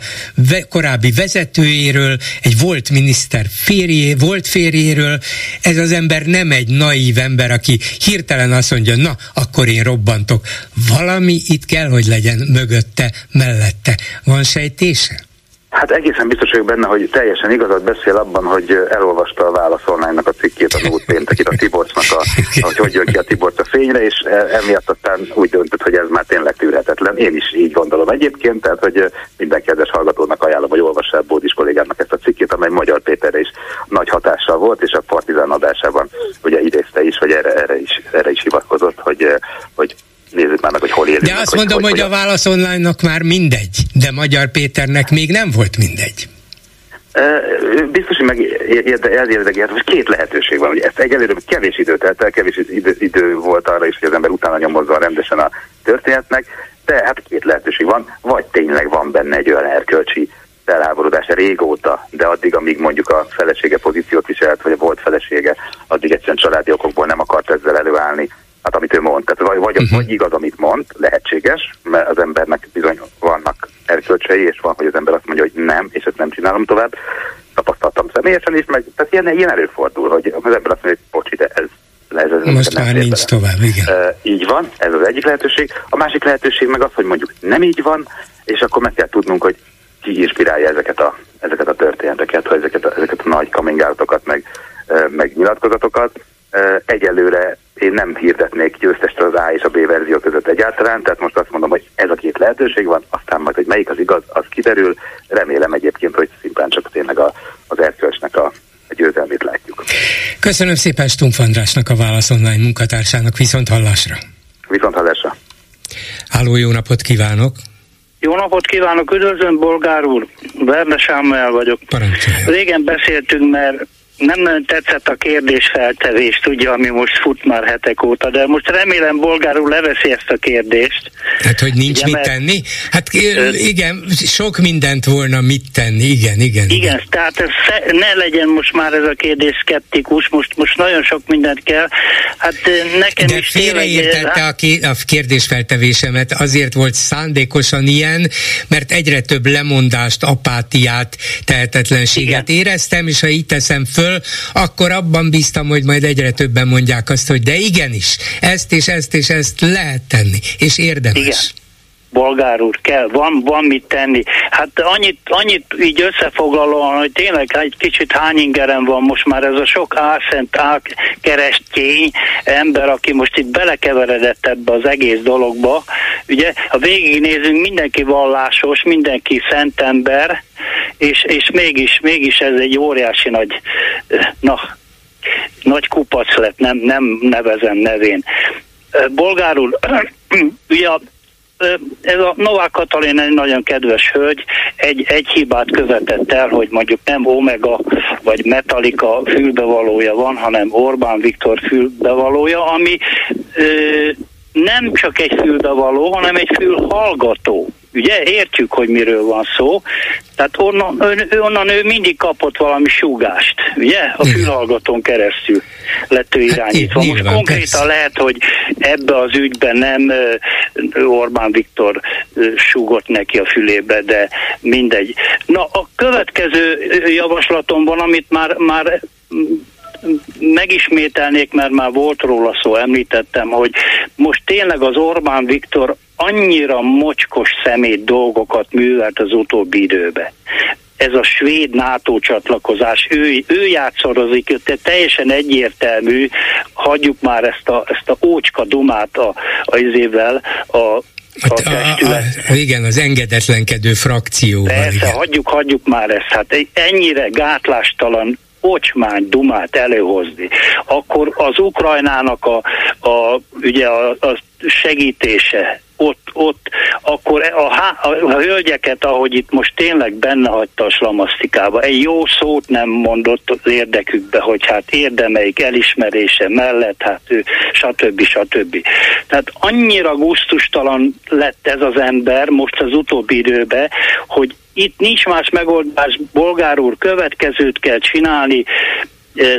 korábbi vezetőjéről, egy volt miniszter férjé, volt férjéről, ez az ember nem egy naív ember, aki hirtelen azt mondja, na, akkor én robbantok. Valami itt kell, hogy legyen mögötte, mellette. Van sejtése? Hát egészen biztos vagyok benne, hogy teljesen igazat beszél abban, hogy elolvasta a Válasz online a cikkét a múlt péntekit a Tiborcnak, a, hogy hogy jön ki a Tiborc a fényre, és emiatt aztán úgy döntött, hogy ez már tényleg tűrhetetlen. Én is így gondolom egyébként, tehát hogy minden kedves hallgatónak ajánlom, hogy olvassál Bódis kollégának ezt a cikkét, amely Magyar Péterre is nagy hatással volt, és a Partizán adásában ugye idézte is, vagy erre, erre, is, erre is hivatkozott, hogy, hogy nézzük már meg, hogy hol élünk. De azt mondom, hogy, hogy, hogy a Válasz online-nak már mindegy, de Magyar Péternek még nem volt mindegy. Biztos, hogy meg érdekelt, hogy két lehetőség van. Ugye ezt egyelőre kevés idő telt el, kevés idő, idő volt arra is, hogy az ember utána nyomozza rendesen a történetnek, de hát két lehetőség van. Vagy tényleg van benne egy olyan erkölcsi felháborodás régóta, de addig, amíg mondjuk a felesége pozíciót viselt, vagy a volt felesége, addig egyszerűen családi okokból nem akart ezzel előállni, hát amit ő mond. Tehát vagy, vagy, uh-huh. vagy igaz, amit mond, lehetséges, mert az embernek bizony vannak erkölcsei, és van, hogy az ember azt mondja, hogy nem, és ezt nem csinálom tovább. Tapasztaltam személyesen is, meg tehát ilyen, ilyen előfordul, hogy az ember azt mondja, hogy bocsi, de ez ez, ez Most már nincs tovább, igen. Uh, így van, ez az egyik lehetőség. A másik lehetőség meg az, hogy mondjuk nem így van, és akkor meg kell tudnunk, hogy ki inspirálja ezeket a, ezeket a történeteket, hogy ezeket a, ezeket a nagy coming meg, meg nyilatkozatokat. Uh, egyelőre én nem hirdetnék győztest az A és a B verzió között egyáltalán, tehát most azt mondom, hogy ez a két lehetőség van, aztán majd, hogy melyik az igaz, az kiderül. Remélem egyébként, hogy szimplán csak tényleg a, az erkölcsnek a, a győzelmét látjuk. Köszönöm szépen Stumpf Andrásnak, a Válasz Online munkatársának, viszont hallásra. Viszont hallásra. Háló, jó napot kívánok! Jó napot kívánok, üdvözlöm, Bolgár úr! Verne Sámuel vagyok. Parancsolja. Régen beszéltünk, mert nem tetszett a kérdésfeltevés, tudja, ami most fut már hetek óta, de most remélem bolgárul leveszi ezt a kérdést. Hát, hogy nincs Ugye, mit tenni? Hát igen, sok mindent volna mit tenni, igen, igen. Igen, igen. tehát ez, ne legyen most már ez a kérdés szkeptikus, most, most nagyon sok mindent kell. Hát nekem de is félreértette ké, a kérdésfeltevésemet, azért volt szándékosan ilyen, mert egyre több lemondást, apátiát, tehetetlenséget igen. éreztem, és ha így teszem föl, föl, akkor abban bíztam, hogy majd egyre többen mondják azt, hogy de igenis, ezt és ezt és ezt lehet tenni, és érdemes. Igen bolgár úr, kell, van, van mit tenni. Hát annyit, annyit így összefoglalóan, hogy tényleg egy kicsit hány ingerem van most már ez a sok álszent, álkeresztény ember, aki most itt belekeveredett ebbe az egész dologba. Ugye, ha végignézünk, mindenki vallásos, mindenki szent ember, és, és mégis, mégis ez egy óriási nagy, na, nagy kupac lett, nem, nem nevezem nevén. Bolgárul, ugye ez a Novák Katalin egy nagyon kedves hölgy, egy, egy hibát követett el, hogy mondjuk nem Omega vagy Metallica fülbevalója van, hanem Orbán Viktor fülbevalója, ami ö, nem csak egy fülbevaló, hanem egy fülhallgató. Ugye értjük, hogy miről van szó, tehát onnan, ön, onnan ő mindig kapott valami súgást, ugye? A fülhallgatón keresztül lett ő hát irányítva. Most konkrétan lehet, hogy ebbe az ügyben nem Orbán Viktor súgott neki a fülébe, de mindegy. Na, a következő javaslatomban, amit már, már megismételnék, mert már volt róla szó, említettem, hogy most tényleg az Orbán Viktor annyira mocskos szemét dolgokat művelt az utóbbi időben ez a svéd NATO csatlakozás, ő, ő játszorozik, te teljesen egyértelmű, hagyjuk már ezt a, ezt a ócska dumát a, a izével, a a, a, a, a, igen, az engedetlenkedő frakció. Persze, igen. hagyjuk, hagyjuk már ezt. Hát ennyire gátlástalan ocsmány dumát előhozni, akkor az Ukrajnának a, a, ugye a, a segítése, ott, ott, akkor a, a, a hölgyeket, ahogy itt most tényleg benne hagyta a slamasztikába, egy jó szót nem mondott az érdekükbe, hogy hát érdemeik elismerése mellett, hát ő, stb. stb. Tehát annyira gusztustalan lett ez az ember most az utóbbi időben, hogy itt nincs más megoldás, bolgár úr, következőt kell csinálni,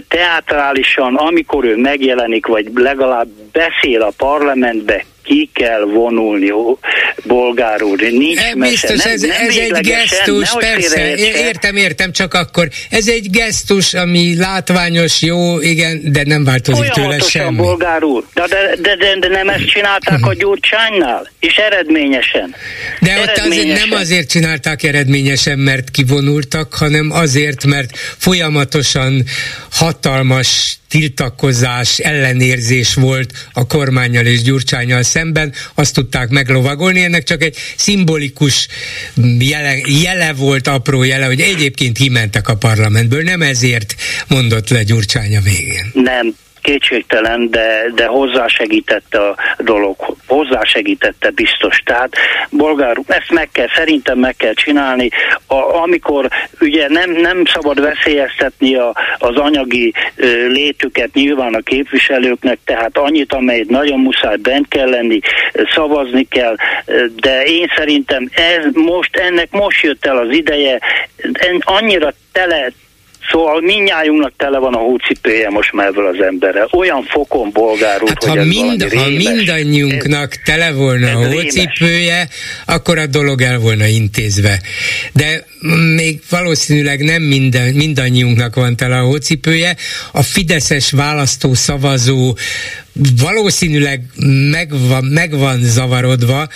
teátrálisan, amikor ő megjelenik, vagy legalább beszél a parlamentbe, ki kell vonulni, ó, bolgár úr, nincs e, mese. Biztos, nem, ez, nem ez egy gesztus, persze, értem, értem, csak akkor. Ez egy gesztus, ami látványos, jó, igen, de nem változik tőle semmi. bolgár úr, de, de, de, de, de nem ezt csinálták a Gyurcsánynál, és eredményesen. De eredményesen. ott azért nem azért csinálták eredményesen, mert kivonultak, hanem azért, mert folyamatosan hatalmas tiltakozás, ellenérzés volt a kormányjal és Gyurcsányjal szemben, azt tudták meglovagolni, ennek csak egy szimbolikus jele, jele volt, apró jele, hogy egyébként kimentek a parlamentből, nem ezért mondott le Gyurcsány a végén. Nem, kétségtelen, de, de hozzásegítette a dolog, hozzásegítette biztos. Tehát bolgár, ezt meg kell, szerintem meg kell csinálni, a, amikor ugye nem, nem szabad veszélyeztetni a, az anyagi ö, létüket nyilván a képviselőknek, tehát annyit, amelyet nagyon muszáj bent kell lenni, szavazni kell, de én szerintem ez most, ennek most jött el az ideje, annyira tele, Szóval minnyájunknak tele van a hócipője most már ebből az emberrel. Olyan fokon bolgár hát hogy ha, mind, ha mindannyiunknak ez, tele volna a hócipője, akkor a dolog el volna intézve. De még valószínűleg nem minden, mindannyiunknak van tele a hócipője. A fideszes választó szavazó valószínűleg megvan, megvan zavarodva,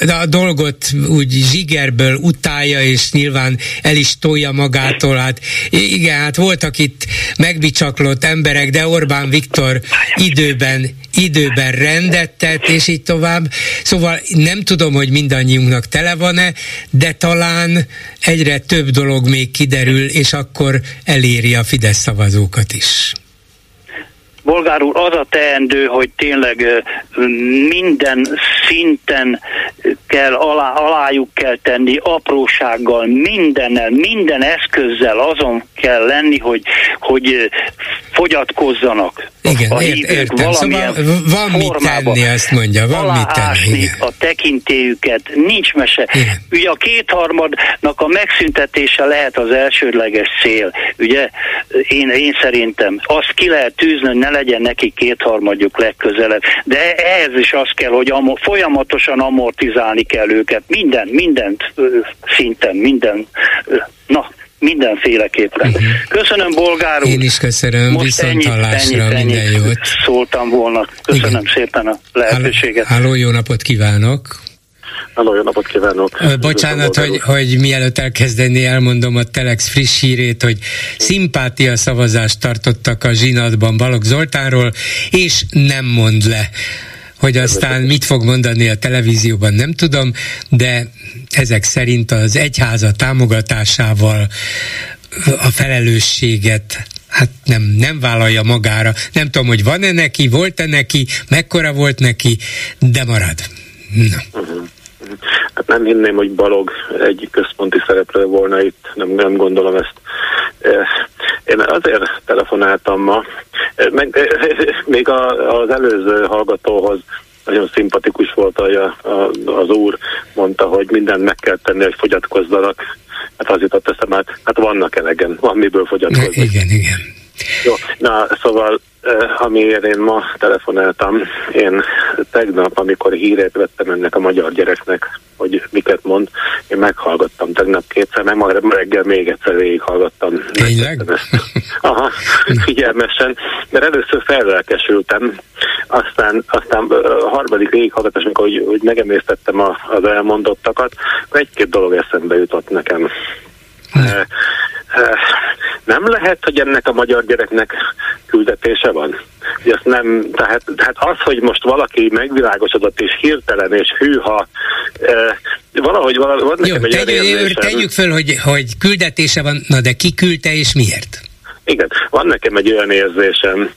de a dolgot úgy zsigerből utálja, és nyilván el is tolja magától. Hát igen, hát voltak itt megbicsaklott emberek, de Orbán Viktor időben, időben rendet tett, és így tovább. Szóval nem tudom, hogy mindannyiunknak tele van-e, de talán egyre több dolog még kiderül, és akkor eléri a Fidesz szavazókat is. Bolgár úr, az a teendő, hogy tényleg minden szinten kell, alá, alájuk kell tenni, aprósággal, mindennel, minden eszközzel azon kell lenni, hogy, hogy fogyatkozzanak. Igen, a ért, értem. Szóval van mit tenni, azt mondja, van mit tenni. Igen. a tekintélyüket, nincs mese. Igen. Ugye a kétharmadnak a megszüntetése lehet az elsődleges cél. Ugye én, én szerintem azt ki lehet tűzni, hogy ne legyen neki kétharmadjuk legközelebb. De ehhez is az kell, hogy amor, folyamatosan amortizálni kell őket. Minden, mindent szinten, minden, na, mindenféleképpen. Uh-huh. Köszönöm, Bolgár úr. Én is köszönöm, Most viszont ennyit, hallásra, ennyit, ennyit minden jót. szóltam volna. Köszönöm Igen. szépen a lehetőséget. Halló, jó napot kívánok! Halló, jó napot kívánok! Bocsánat, hogy, hogy mielőtt elkezdeni, elmondom a Telex friss hírét, hogy szimpátia szavazást tartottak a zsinatban Balog Zoltánról, és nem mond le hogy aztán mit fog mondani a televízióban, nem tudom, de ezek szerint az egyháza támogatásával a felelősséget hát nem, nem vállalja magára. Nem tudom, hogy van-e neki, volt-e neki, mekkora volt neki, de marad. Na. Uh-huh. Hát nem hinném, hogy Balog egy központi szereplő volna itt, nem, nem gondolom ezt. Én azért telefonáltam ma, meg, még az előző hallgatóhoz nagyon szimpatikus volt, hogy a, a, az úr mondta, hogy mindent meg kell tenni, hogy fogyatkozzanak. Hát az jutott eszem, hát, hát vannak elegen, van miből fogyatkozni. Igen, igen. Jó, na szóval amiért én ma telefonáltam, én tegnap, amikor hírét vettem ennek a magyar gyereknek, hogy miket mond, én meghallgattam tegnap kétszer, meg ma reggel még egyszer végighallgattam. Tényleg? Aha, figyelmesen, mert először felelkesültem, aztán, aztán a harmadik végighallgatás, amikor hogy, hogy megemésztettem az elmondottakat, egy-két dolog eszembe jutott nekem. Ne nem lehet, hogy ennek a magyar gyereknek küldetése van. Azt nem, tehát, tehát az, hogy most valaki megvilágosodott és hirtelen és hűha, eh, valahogy valahogy van nekem Jó, egy tegy, tegyük föl, hogy, hogy küldetése van, na de ki küldte és miért? Igen, van nekem egy olyan érzésem,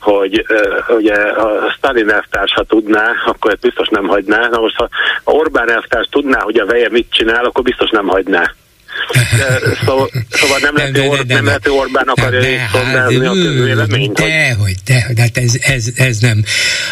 hogy ugye a Stalin elvtárs, ha tudná, akkor ezt biztos nem hagyná. Na most, ha Orbán elvtárs tudná, hogy a veje mit csinál, akkor biztos nem hagyná. Szóval, szóval nem, lehet, nem, lehet, hogy Orbán akarja szondázni hát, a közvéleményt. Dehogy, dehogy, hát ez, ez, ez nem.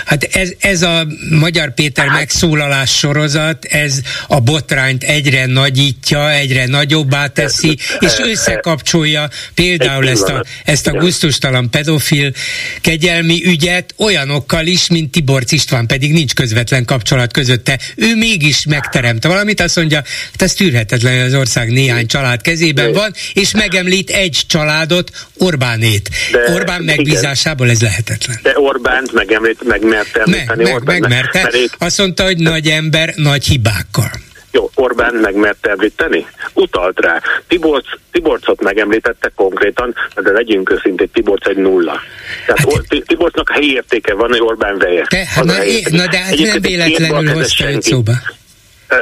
Hát ez, ez a Magyar Péter hát. megszólalás sorozat, ez a botrányt egyre nagyítja, egyre nagyobbá teszi, és összekapcsolja például ezt a, ezt a guztustalan pedofil kegyelmi ügyet olyanokkal is, mint Tibor István, pedig nincs közvetlen kapcsolat közötte. Ő mégis megteremte valamit, azt mondja, hát ez tűrhetetlen, az ország néhány néhány család kezében de, van, és megemlít egy családot, Orbánét. De, Orbán megbízásából ez lehetetlen. De Orbánt megemlít, megmerte említeni. Meg, meg, megmerte. Meg, Azt mondta, hogy nagy ember nagy hibákkal. Jó, Orbán megmerte említeni? Utalt rá. Tiborc, Tiborcot megemlítette konkrétan, de legyünk őszintén, Tiborc egy nulla. Tehát hát, Tiborcnak helyi értéke van, hogy Orbán veje. Te, na, é, na, de hát nem véletlenül hozta egy szóba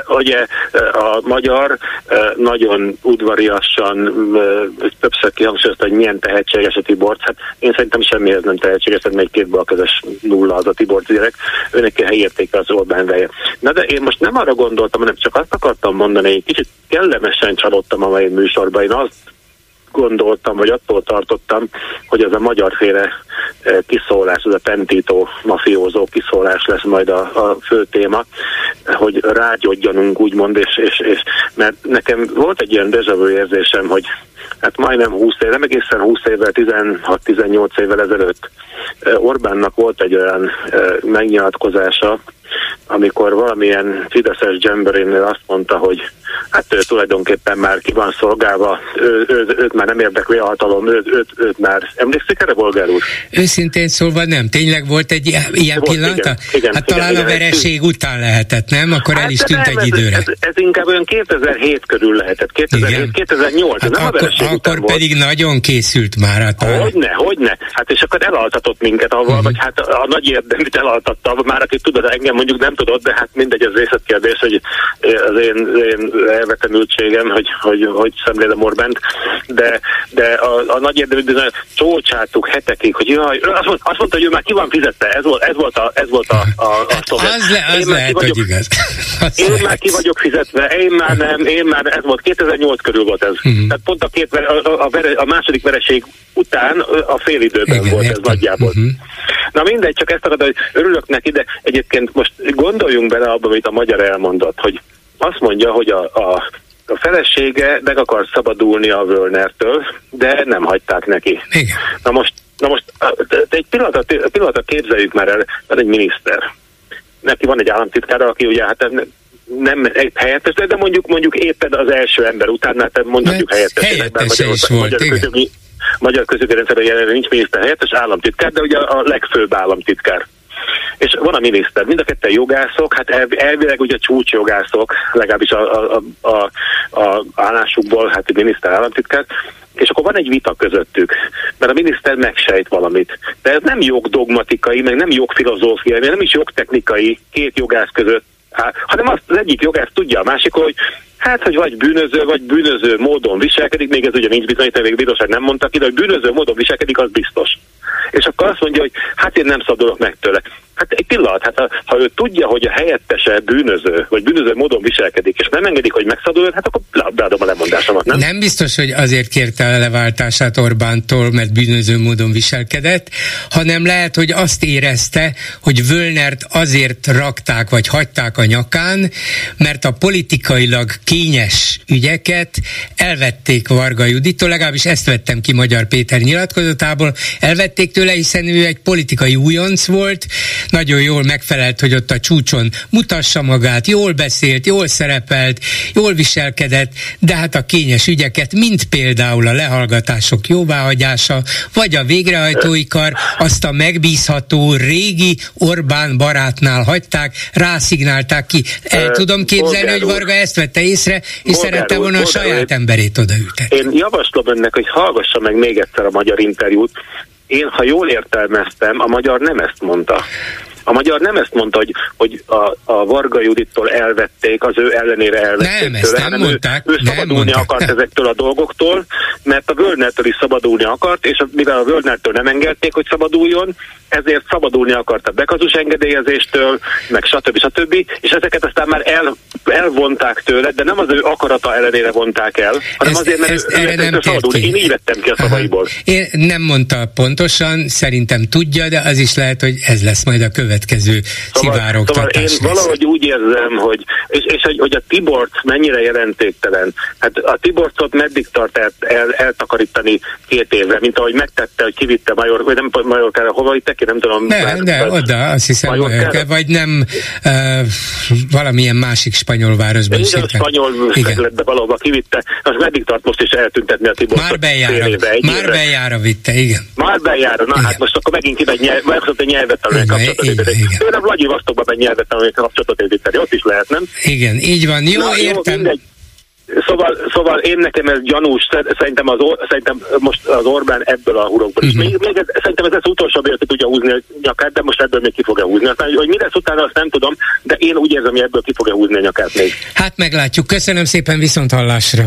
ugye a magyar nagyon udvariasan többször kihangsúlyozta, hogy milyen tehetséges a Tibor. Hát én szerintem semmihez nem tehetséges, mert egy két balkezes nulla az a Tibor gyerek. Őnek a helyértéke az Orbán veje. Na de én most nem arra gondoltam, hanem csak azt akartam mondani, hogy kicsit kellemesen csalódtam a mai műsorban. Én azt gondoltam, vagy attól tartottam, hogy ez a magyarféle eh, kiszólás, ez a pentító, mafiózó kiszólás lesz majd a, a fő téma, hogy rágyodjanunk úgymond, és, és, és mert nekem volt egy ilyen dejavő érzésem, hogy hát majdnem 20 év, nem egészen 20 évvel, 16-18 évvel ezelőtt eh, Orbánnak volt egy olyan eh, megnyilatkozása, amikor valamilyen Fideszes dzsemberénél azt mondta, hogy hát ő tulajdonképpen már ki van szolgálva, ő, ő, őt már nem érdekli a hatalom, őt, őt, őt már emlékszik erre, Bolgár úr? Őszintén szólva nem. Tényleg volt egy ilyen volt, pillanata? Igen, igen, hát igen, talán igen, a vereség igen. után lehetett, nem? Akkor hát el is tűnt nem, egy időre. Ez, ez, ez inkább olyan 2007 körül lehetett, 2007-2008, hát nem akkor, a vereség Akkor pedig volt. nagyon készült már. Hát hogyne, hogyne. Hát és akkor elaltatott minket avval, uh-huh. vagy hát a, a nagy érdemit elaltatta, már aki tudod, engem mondjuk nem tudod, de hát mindegy, az részletkérdés, hogy az én, én elvetemültségem, hogy, hogy, hogy szemlélem Orbánt, de, de a, a nagy érdemű bizony csócsátuk hetekig, hogy jaj, azt, mondta, azt mondta, hogy ő már ki van fizetve, ez volt, ez volt a, ez volt a, a, a hát Az, le, az lehet, vagyok, hogy igaz. Az én lehet. már ki vagyok fizetve, én már nem, én már, ez volt, 2008 körül volt ez. Uh-huh. Tehát pont a, két, a, a, a, a második vereség után a fél időben Igen, volt értem. ez nagyjából. Uh-huh. Na mindegy, csak ezt akarod, hogy örülök neki, de egyébként most gondoljunk bele abba, amit a magyar elmondott, hogy azt mondja, hogy a, a, a felesége meg akar szabadulni a Völnertől, de nem hagyták neki. Igen. Na most, na most egy pillanatot, pillanatot képzeljük már el, van egy miniszter. Neki van egy államtitkára, aki ugye hát nem egy helyettes, de mondjuk mondjuk éppen az első ember után, hát mondjuk helyettes. Helyettes is volt, magyar, igen. Közögi, magyar közögi rendszerben jelenleg nincs miniszter helyettes, államtitkár, de ugye a legfőbb államtitkár és van a miniszter, mind a ketten jogászok, hát elvileg ugye csúcsjogászok, legalábbis a, a, a, a állásukból, hát a miniszter államtitkár, és akkor van egy vita közöttük, mert a miniszter megsejt valamit. De ez nem jogdogmatikai, meg nem jogfilozófiai, meg nem is jogtechnikai két jogász között, hanem azt az egyik jogász tudja a másik, hogy Hát, hogy vagy bűnöző, vagy bűnöző módon viselkedik, még ez ugye nincs bizonyítani, még bíróság nem mondta ki, de hogy bűnöző módon viselkedik, az biztos. És akkor azt mondja, hogy hát én nem szabadulok meg tőle. Hát egy pillanat, hát ha, ha ő tudja, hogy a helyettese bűnöző, vagy bűnöző módon viselkedik, és nem engedik, hogy megszabaduljon, hát akkor beadom a lemondásomat, nem? Nem biztos, hogy azért kérte a leváltását Orbántól, mert bűnöző módon viselkedett, hanem lehet, hogy azt érezte, hogy Völnert azért rakták, vagy hagyták a nyakán, mert a politikailag kényes ügyeket elvették Varga Judittól, legalábbis ezt vettem ki Magyar Péter nyilatkozatából, elvették tőle, hiszen ő egy politikai újonc volt, nagyon jól megfelelt, hogy ott a csúcson mutassa magát, jól beszélt, jól szerepelt, jól viselkedett, de hát a kényes ügyeket, mint például a lehallgatások jóváhagyása, vagy a végrehajtói kar, azt a megbízható régi Orbán barátnál hagyták, rászignálták ki. El tudom képzelni, hogy Varga ezt vette észre, és szerette volna a saját emberét odaültetni. Én javaslom önnek, hogy hallgassa meg még egyszer a magyar interjút, én, ha jól értelmeztem, a magyar nem ezt mondta. A magyar nem ezt mondta, hogy, hogy a, a Varga Judittól elvették, az ő ellenére elvették nem, tőle, hanem mondták, ő, ő szabadulni mondták, akart nem. ezektől a dolgoktól, mert a Völnertől is szabadulni akart, és mivel a Völnertől nem engedték, hogy szabaduljon, ezért szabadulni akart a bekazus engedélyezéstől, meg stb. stb. És ezeket aztán már el, elvonták tőle, de nem az ő akarata ellenére vonták el, hanem ezt, azért, mert ezt, ő, ő, nem szabadul. Én így vettem ki a szavaiból. Én nem mondta pontosan, szerintem tudja, de az is lehet, hogy ez lesz majd a következő szóval, szivárogtatás. Szóval én valahogy úgy érzem, hogy, és, és hogy, hogy a Tibort mennyire jelentéktelen. Hát a Tiborcot meddig tart el, el, eltakarítani két évre, mint ahogy megtette, hogy kivitte Major, vagy nem Majorkára, hova vittek ki, nem tudom. De, már, de oda, azt hiszem, Majorkára. vagy nem uh, valamilyen másik spanyol városban is. Igen, spanyol de valahova kivitte, az meddig tart most is eltüntetni a Tiborcot? Már bejára, évre, már bejára vitte, igen. Már bejára, na igen. hát most akkor megint kimegy nyelv, egy nyelvet tanulni kapcsolatot építeni. Ő nem Vladivostokban megy nyelvet tanulni kapcsolatot építeni, ott is lehet, nem? Igen, így van, jó, na, értem. Jó, mindegy. Szóval, szóval én nekem ez gyanús, szerintem, az, szerintem most az Orbán ebből a hurokból is. Uh-huh. Még, még ez, szerintem ez az utolsó hogy tudja húzni a nyakát, de most ebből még ki fogja húzni. Aztán, hogy mi lesz utána, azt nem tudom, de én úgy érzem, hogy ebből ki fogja húzni a nyakát még. Hát meglátjuk. Köszönöm szépen viszont hallásra.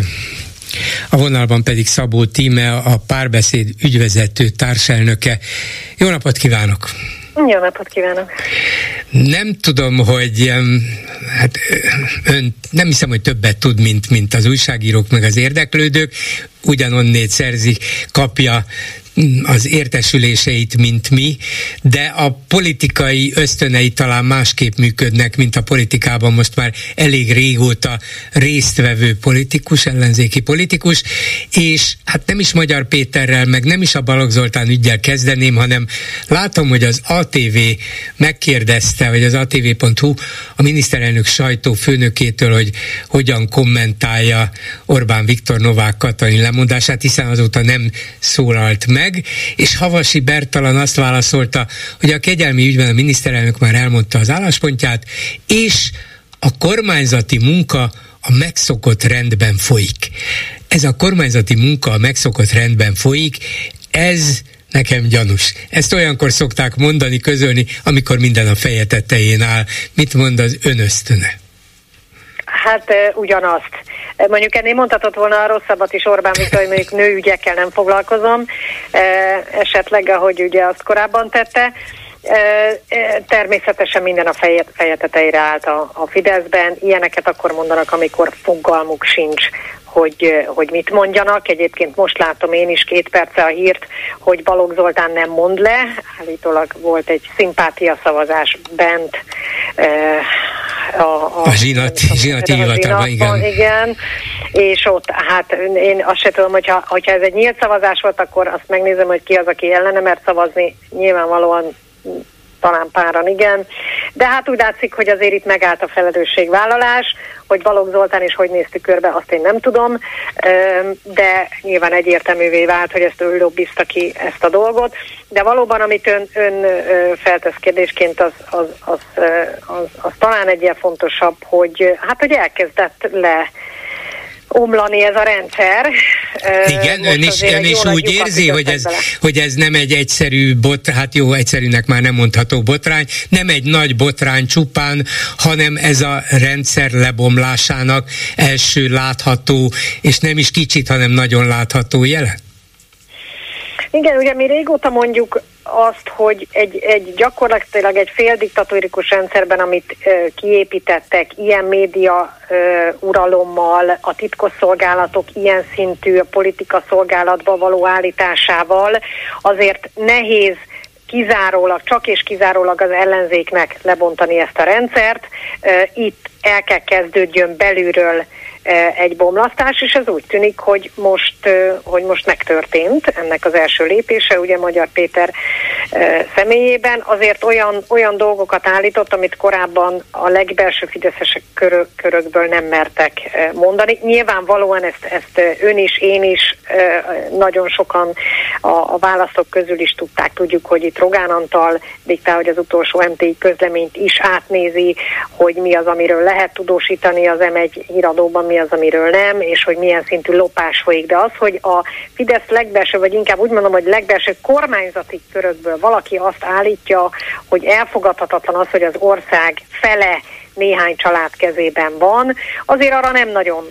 A vonalban pedig Szabó Tíme, a párbeszéd ügyvezető társelnöke. Jó napot kívánok! Jó napot kívánok! Nem tudom, hogy hát ön nem hiszem, hogy többet tud, mint, mint az újságírók meg az érdeklődők, ugyanonnét szerzi, kapja az értesüléseit, mint mi, de a politikai ösztönei talán másképp működnek, mint a politikában most már elég régóta résztvevő politikus, ellenzéki politikus, és hát nem is Magyar Péterrel, meg nem is a Balogh Zoltán ügyel kezdeném, hanem látom, hogy az ATV megkérdezte, vagy az ATV.hu a miniszterelnök sajtó főnökétől, hogy hogyan kommentálja Orbán Viktor Novák Katalin lemondását, hiszen azóta nem szólalt meg, meg, és Havasi Bertalan azt válaszolta, hogy a kegyelmi ügyben a miniszterelnök már elmondta az álláspontját, és a kormányzati munka a megszokott rendben folyik. Ez a kormányzati munka a megszokott rendben folyik, ez nekem gyanús. Ezt olyankor szokták mondani, közölni, amikor minden a feje tetején áll. Mit mond az önösztöne? Hát ugyanazt. Mondjuk ennél mondhatott volna a rosszabbat is Orbán Viktor, hogy mondjuk nőügyekkel nem foglalkozom, esetleg, ahogy ugye azt korábban tette. Természetesen minden a feje, feje tetejére állt a, a Fideszben. Ilyeneket akkor mondanak, amikor fogalmuk sincs, hogy, hogy mit mondjanak. Egyébként most látom én is két perce a hírt, hogy Balogh Zoltán nem mond le. Állítólag volt egy szimpátia szavazás bent a, a, a zsinat, zsinati hivatalban, igen. igen. És ott, hát én azt se tudom, hogyha, hogyha ez egy nyílt szavazás volt, akkor azt megnézem, hogy ki az, aki ellene mert szavazni. Nyilvánvalóan talán páran igen. De hát úgy látszik, hogy azért itt megállt a felelősségvállalás, hogy Balogh Zoltán is hogy néztük körbe, azt én nem tudom, de nyilván egyértelművé vált, hogy ezt ő lobbizta ki ezt a dolgot. De valóban, amit ön, ön feltesz kérdésként, az, az, az, az, az talán egy fontosabb, hogy hát, hogy elkezdett le omlani ez a rendszer. Igen, ön is, ön is úgy érzi, hogy ez, hogy ez nem egy egyszerű bot, hát jó, egyszerűnek már nem mondható botrány, nem egy nagy botrány csupán, hanem ez a rendszer lebomlásának első látható, és nem is kicsit, hanem nagyon látható jele? Igen, ugye mi régóta mondjuk azt, hogy egy, egy gyakorlatilag egy féldiktatórikus rendszerben, amit ö, kiépítettek, ilyen média ö, uralommal, a titkosszolgálatok ilyen szintű a politika szolgálatba való állításával, azért nehéz kizárólag, csak és kizárólag az ellenzéknek lebontani ezt a rendszert. Itt el kell kezdődjön belülről egy bomlasztás, és ez úgy tűnik, hogy most, hogy most megtörtént ennek az első lépése, ugye Magyar Péter személyében. Azért olyan, olyan dolgokat állított, amit korábban a legbelső fideszesek körök, körökből nem mertek mondani. Nyilvánvalóan ezt, ezt ön is, én is, nagyon sokan a, a választók közül is tudták. Tudjuk, hogy itt Rogán Antal diktál, hogy az utolsó MTI közleményt is átnézi, hogy mi az, amiről lehet tudósítani az M1 híradóban, mi az, amiről nem, és hogy milyen szintű lopás folyik. De az, hogy a Fidesz legbelső, vagy inkább úgy mondom, hogy legbelső kormányzati körökből valaki azt állítja, hogy elfogadhatatlan az, hogy az ország fele néhány család kezében van, azért arra nem nagyon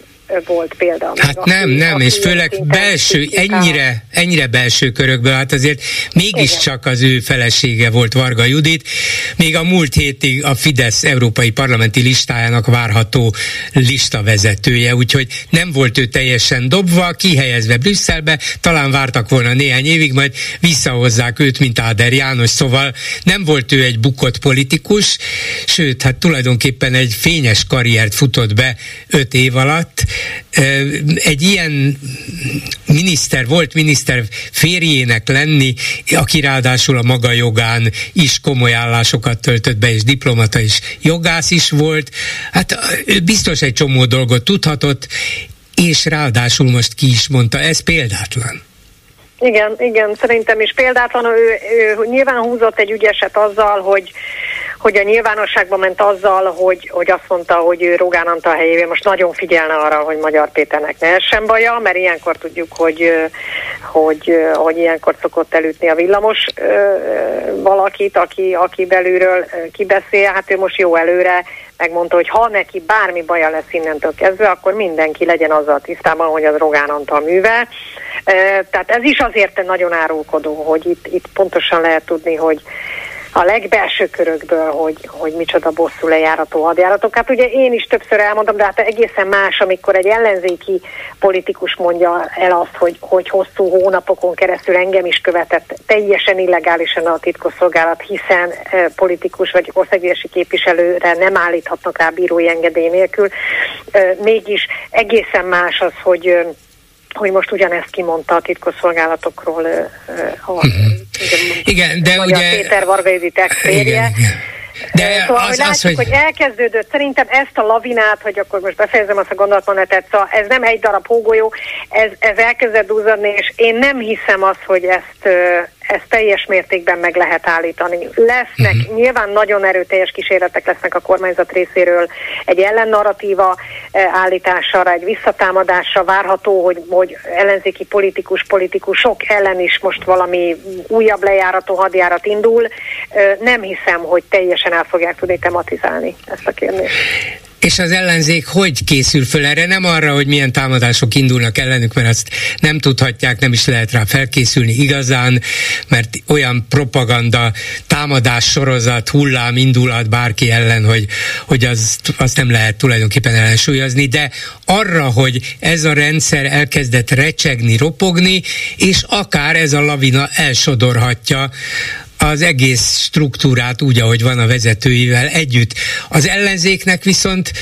volt példa. Hát aki, nem, nem, és főleg belső, ennyire, ennyire belső körökből, hát azért mégiscsak az ő felesége volt Varga Judit, még a múlt hétig a Fidesz európai parlamenti listájának várható listavezetője, úgyhogy nem volt ő teljesen dobva, kihelyezve Brüsszelbe, talán vártak volna néhány évig, majd visszahozzák őt, mint Áder János, szóval nem volt ő egy bukott politikus, sőt, hát tulajdonképpen egy fényes karriert futott be öt év alatt, egy ilyen miniszter, volt miniszter férjének lenni, aki ráadásul a maga jogán is komoly állásokat töltött be, és diplomata is jogász is volt, hát ő biztos egy csomó dolgot tudhatott, és ráadásul most ki is mondta, ez példátlan. Igen, igen, szerintem is példátlan. Ő, ő nyilván húzott egy ügyeset azzal, hogy hogy a nyilvánosságban ment azzal, hogy, hogy azt mondta, hogy ő Rogán Antal helyével most nagyon figyelne arra, hogy Magyar Péternek ne essen baja, mert ilyenkor tudjuk, hogy, hogy, hogy ilyenkor szokott elütni a villamos valakit, aki, aki belülről kibeszél, hát ő most jó előre megmondta, hogy ha neki bármi baja lesz innentől kezdve, akkor mindenki legyen azzal tisztában, hogy az Rogán Antal műve. Tehát ez is azért nagyon árulkodó, hogy itt, itt pontosan lehet tudni, hogy a legbelső körökből, hogy, hogy micsoda bosszú lejárató hadjáratok. Hát ugye én is többször elmondom, de hát egészen más, amikor egy ellenzéki politikus mondja el azt, hogy, hogy hosszú hónapokon keresztül engem is követett teljesen illegálisan a titkosszolgálat, hiszen e, politikus vagy országgyűlési képviselőre nem állíthatnak rá bírói engedély nélkül. E, mégis egészen más az, hogy hogy most ugyanezt kimondta a titkosszolgálatokról a, uh-huh. igen, de ugye... Péter Varga ex De szóval, az, hogy látjuk, az, hogy... hogy elkezdődött, szerintem ezt a lavinát, hogy akkor most befejezem azt a gondolatmenetet, szóval ez nem egy darab hógolyó, ez, ez elkezdett duzzadni, és én nem hiszem azt, hogy ezt ezt teljes mértékben meg lehet állítani. Lesznek, uh-huh. nyilván nagyon erőteljes kísérletek lesznek a kormányzat részéről egy ellennarratíva eh, állítására, egy visszatámadásra várható, hogy, hogy ellenzéki politikus, politikusok ellen is most valami újabb lejárató hadjárat indul. Eh, nem hiszem, hogy teljesen el fogják tudni tematizálni ezt a kérdést. És az ellenzék hogy készül föl erre? Nem arra, hogy milyen támadások indulnak ellenük, mert azt nem tudhatják, nem is lehet rá felkészülni igazán, mert olyan propaganda, támadás sorozat, hullám indulat bárki ellen, hogy, hogy azt, azt nem lehet tulajdonképpen ellensúlyozni, de arra, hogy ez a rendszer elkezdett recsegni, ropogni, és akár ez a lavina elsodorhatja az egész struktúrát úgy, ahogy van a vezetőivel együtt. Az ellenzéknek viszont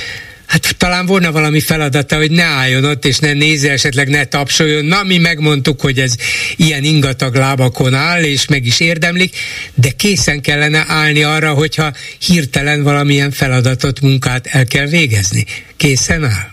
Hát talán volna valami feladata, hogy ne álljon ott, és ne nézze, esetleg ne tapsoljon. Na, mi megmondtuk, hogy ez ilyen ingatag lábakon áll, és meg is érdemlik, de készen kellene állni arra, hogyha hirtelen valamilyen feladatot, munkát el kell végezni. Készen áll?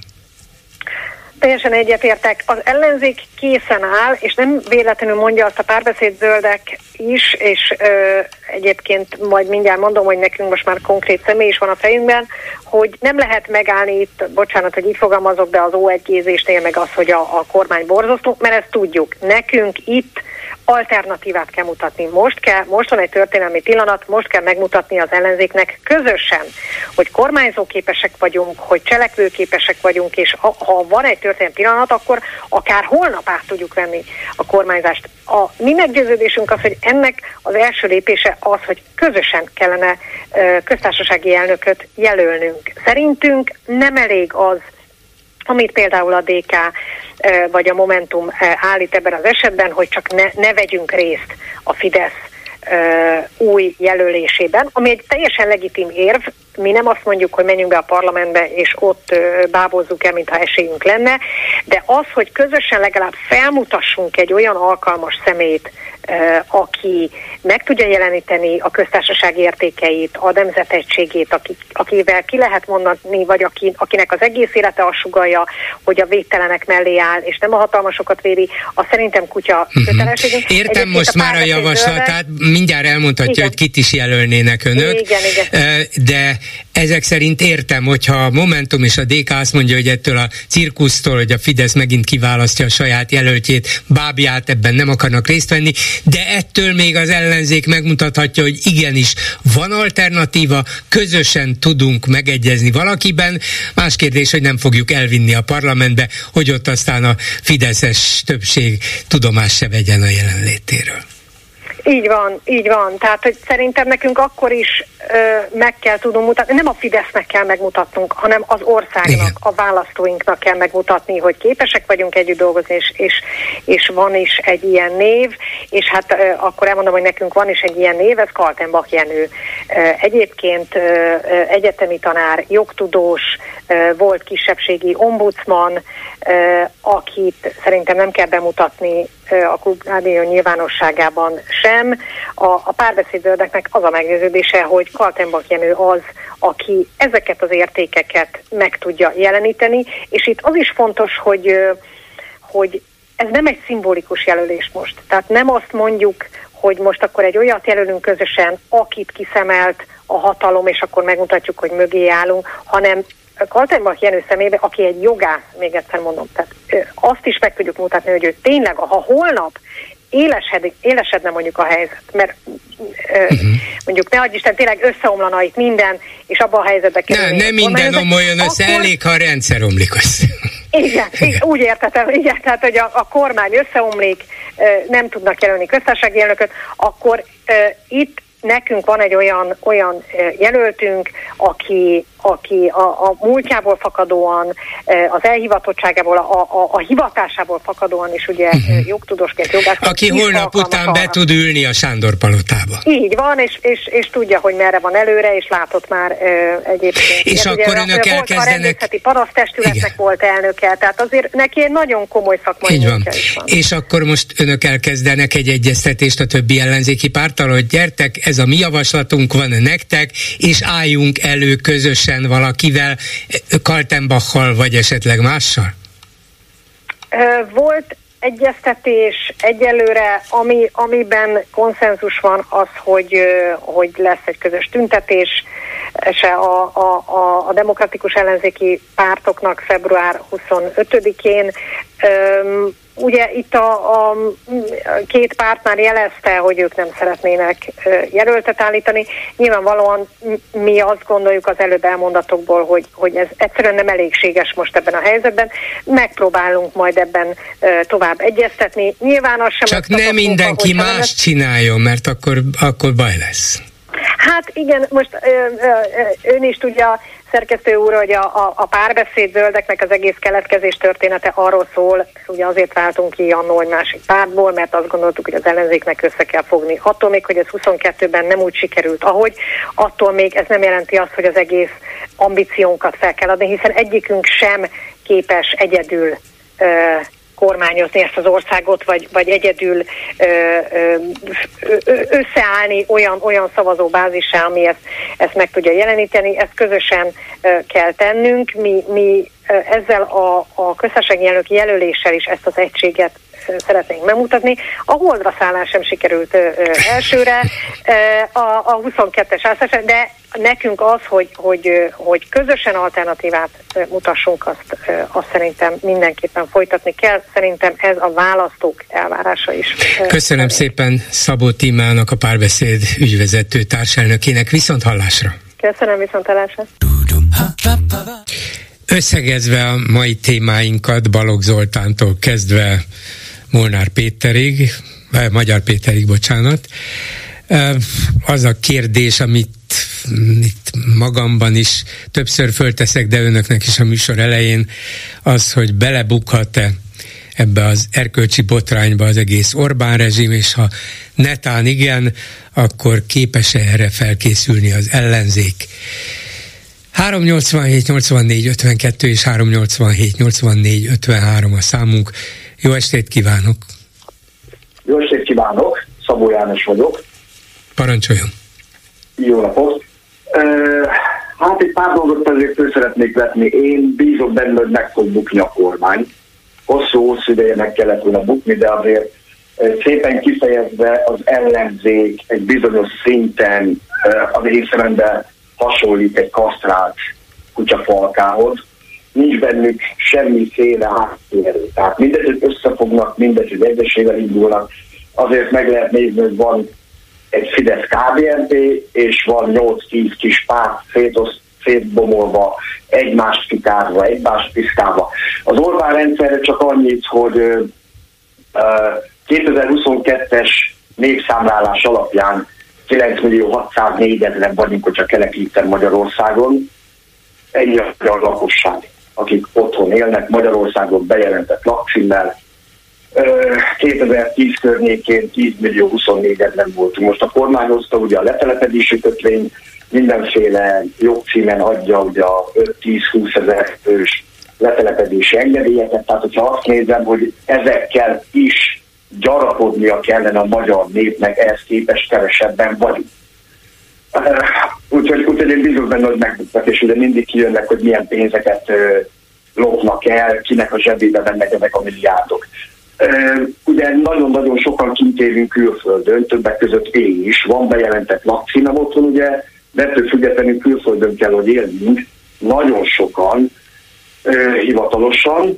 Teljesen egyetértek. Az ellenzék készen áll, és nem véletlenül mondja azt a párbeszéd zöldek is, és ö, egyébként majd mindjárt mondom, hogy nekünk most már konkrét személy is van a fejünkben, hogy nem lehet megállni itt, bocsánat, hogy így fogalmazok, de az O1 meg az, hogy a, a kormány borzasztó, mert ezt tudjuk. Nekünk itt alternatívát kell mutatni. Most kell, most van egy történelmi pillanat, most kell megmutatni az ellenzéknek közösen, hogy kormányzóképesek vagyunk, hogy cselekvőképesek vagyunk, és ha, ha van egy történelmi pillanat, akkor akár holnap át tudjuk venni a kormányzást. A mi meggyőződésünk az, hogy ennek az első lépése az, hogy közösen kellene köztársasági elnököt jelölnünk. Szerintünk nem elég az, amit például a DK vagy a Momentum állít ebben az esetben, hogy csak ne, ne vegyünk részt a Fidesz új jelölésében, ami egy teljesen legitim érv, mi nem azt mondjuk, hogy menjünk be a parlamentbe, és ott bábozzuk el, mintha esélyünk lenne, de az, hogy közösen legalább felmutassunk egy olyan alkalmas szemét, aki meg tudja jeleníteni a köztársaság értékeit, a nemzetegységét, aki, akivel ki lehet mondani, vagy aki, akinek az egész élete a sugalja, hogy a védtelenek mellé áll, és nem a hatalmasokat véri, a szerintem kutya uh-huh. kötelességünk. Értem Egyébként most a már a javaslatát, mindjárt elmondhatja, igen. hogy kit is jelölnének önök, igen, igen. de ezek szerint értem, hogyha a Momentum és a DK azt mondja, hogy ettől a cirkusztól, hogy a Fidesz megint kiválasztja a saját jelöltjét, bábját, ebben nem akarnak részt venni, de ettől még az ellenzék megmutathatja, hogy igenis van alternatíva, közösen tudunk megegyezni valakiben. Más kérdés, hogy nem fogjuk elvinni a parlamentbe, hogy ott aztán a fideszes többség tudomás se vegyen a jelenlétéről. Így van, így van. Tehát, hogy szerintem nekünk akkor is ö, meg kell tudnunk mutatni, nem a Fidesznek kell megmutatnunk, hanem az országnak, Igen. a választóinknak kell megmutatni, hogy képesek vagyunk együtt dolgozni, és, és, és van is egy ilyen név, és hát ö, akkor elmondom, hogy nekünk van is egy ilyen név, ez Kaltenbach Jenő. Ö, egyébként ö, egyetemi tanár, jogtudós, volt kisebbségi ombudsman, akit szerintem nem kell bemutatni a klubrádió nyilvánosságában sem. A, a párbeszédőrdeknek az a meggyőződése, hogy Kaltenbach Jenő az, aki ezeket az értékeket meg tudja jeleníteni, és itt az is fontos, hogy, hogy ez nem egy szimbolikus jelölés most. Tehát nem azt mondjuk, hogy most akkor egy olyat jelölünk közösen, akit kiszemelt a hatalom, és akkor megmutatjuk, hogy mögé állunk, hanem Kaltenbach Jenő szemébe, aki egy jogász, még egyszer mondom, tehát azt is meg tudjuk mutatni, hogy ő tényleg, ha holnap élesed, élesedne mondjuk a helyzet, mert uh-huh. mondjuk ne adj Isten, tényleg összeomlana itt minden, és abban a helyzetben kerülni. Nem, nem minden omoljon össze, akkor... elég, ha a rendszer omlik össze. Igen, igen úgy értetem, igen, tehát hogy a, a kormány összeomlik, nem tudnak jelölni köztársasági elnököt, akkor uh, itt nekünk van egy olyan, olyan jelöltünk, aki, aki a, a múltjából fakadóan, az elhivatottságából, a, a, a hivatásából fakadóan is ugye uh-huh. jogtudósként, jogászként. Aki holnap után be tud ülni a Sándor palotába. Így van, és, és, és tudja, hogy merre van előre, és látott már uh, egyébként. És Ilyen, akkor ugye, önök volt elkezdenek... A parasztestületnek Igen. volt elnöke, tehát azért neki egy nagyon komoly szakmai Így van. Van. És akkor most önök elkezdenek egy egyeztetést a többi ellenzéki pártal, hogy gyertek, ez a mi javaslatunk van nektek, és álljunk elő közösen valakivel, Kaltenbachal, vagy esetleg mással? Volt egyeztetés egyelőre, ami, amiben konszenzus van az, hogy, hogy lesz egy közös tüntetés, se a, a, a, a demokratikus ellenzéki pártoknak február 25-én. Ugye itt a, a két párt már jelezte, hogy ők nem szeretnének jelöltet állítani. Nyilvánvalóan mi azt gondoljuk az előbb elmondatokból, hogy, hogy ez egyszerűen nem elégséges most ebben a helyzetben. Megpróbálunk majd ebben tovább egyeztetni. Nyilván az sem... Csak nem mindenki más lesz. csináljon, mert akkor, akkor baj lesz. Hát igen, most ö, ö, ön is tudja, szerkesztő úr, hogy a, a, a párbeszéd zöldeknek az egész keletkezés története arról szól, ugye azért váltunk ki annó egy másik pártból, mert azt gondoltuk, hogy az ellenzéknek össze kell fogni. Attól még, hogy ez 22-ben nem úgy sikerült, ahogy, attól még ez nem jelenti azt, hogy az egész ambíciónkat fel kell adni, hiszen egyikünk sem képes egyedül kormányozni ezt az országot, vagy, vagy egyedül ö, ö, összeállni olyan, olyan szavazóbázissá, ami ezt, ezt meg tudja jeleníteni. Ezt közösen ö, kell tennünk. Mi, mi ezzel a, a köztársasági elnök jelöléssel is ezt az egységet szeretnénk megmutatni. A holdra szállás sem sikerült elsőre, a, a 22-es állás, de nekünk az, hogy, hogy, hogy közösen alternatívát mutassunk, azt, azt szerintem mindenképpen folytatni kell. Szerintem ez a választók elvárása is. Köszönöm szépen Szabó Tímának, a párbeszéd ügyvezető társelnökének. Viszont hallásra! Köszönöm, viszont hallásra! Összegezve a mai témáinkat Balogh Zoltántól kezdve Molnár Péterig, Magyar Péterig, bocsánat, az a kérdés, amit itt magamban is többször fölteszek, de önöknek is a műsor elején, az, hogy belebukhat-e ebbe az erkölcsi botrányba az egész Orbán rezsim, és ha netán igen, akkor képes-e erre felkészülni az ellenzék. 387 84 52 és 387 84 53 a számunk. Jó estét kívánok! Jó estét kívánok! Szabó János vagyok. Parancsoljon! Jó napot! Hát egy pár dolgot azért föl szeretnék vetni. Én bízom benne, hogy meg fog bukni a kormány. Hosszú-hosszú ideje meg kellett volna bukni, de azért szépen kifejezve az ellenzék egy bizonyos szinten az észremben hasonlít egy kasztrált kutyafalkához. Nincs bennük semmiféle háttérő. Tehát mindegy, hogy összefognak, mindegy, hogy egyesével indulnak, azért meg lehet nézni, hogy van egy Fidesz KDNP, és van 8-10 kis párt szétosz, szétbomolva, egymást kitárva, egymást piszkálva. Az Orbán rendszerre csak annyit, hogy uh, 2022-es népszámlálás alapján 9 millió 604 ezeren vagyunk, hogyha kelekíten Magyarországon. Ennyi a lakosság, akik otthon élnek, Magyarországon bejelentett lakcímmel, 2010 környékén 10 millió 24 ezeren voltunk. Most a kormány hozta ugye a letelepedési kötvény, mindenféle jogcímen adja ugye a 5-10-20 ezer fős letelepedési engedélyeket, tehát hogyha azt nézem, hogy ezekkel is gyarapodnia kellene a magyar népnek, ehhez képest kevesebben vagyunk. Úgyhogy, úgyhogy én bizony benne, hogy megbuktak, és ugye mindig kijönnek, hogy milyen pénzeket lopnak el, kinek a zsebébe mennek ezek a milliárdok. Ugye nagyon-nagyon sokan kint élünk külföldön, többek között én is, van bejelentett lakcímem otthon, ugye, de ettől függetlenül külföldön kell, hogy élnünk, nagyon sokan hivatalosan,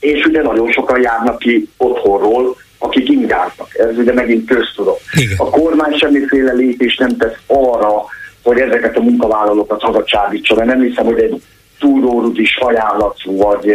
és ugye nagyon sokan járnak ki otthonról, akik ingáznak. Ez ugye megint köztudom. A kormány semmiféle lépés nem tesz arra, hogy ezeket a munkavállalókat hazacsábítsa, mert nem hiszem, hogy egy túlórudis ajánlatú, vagy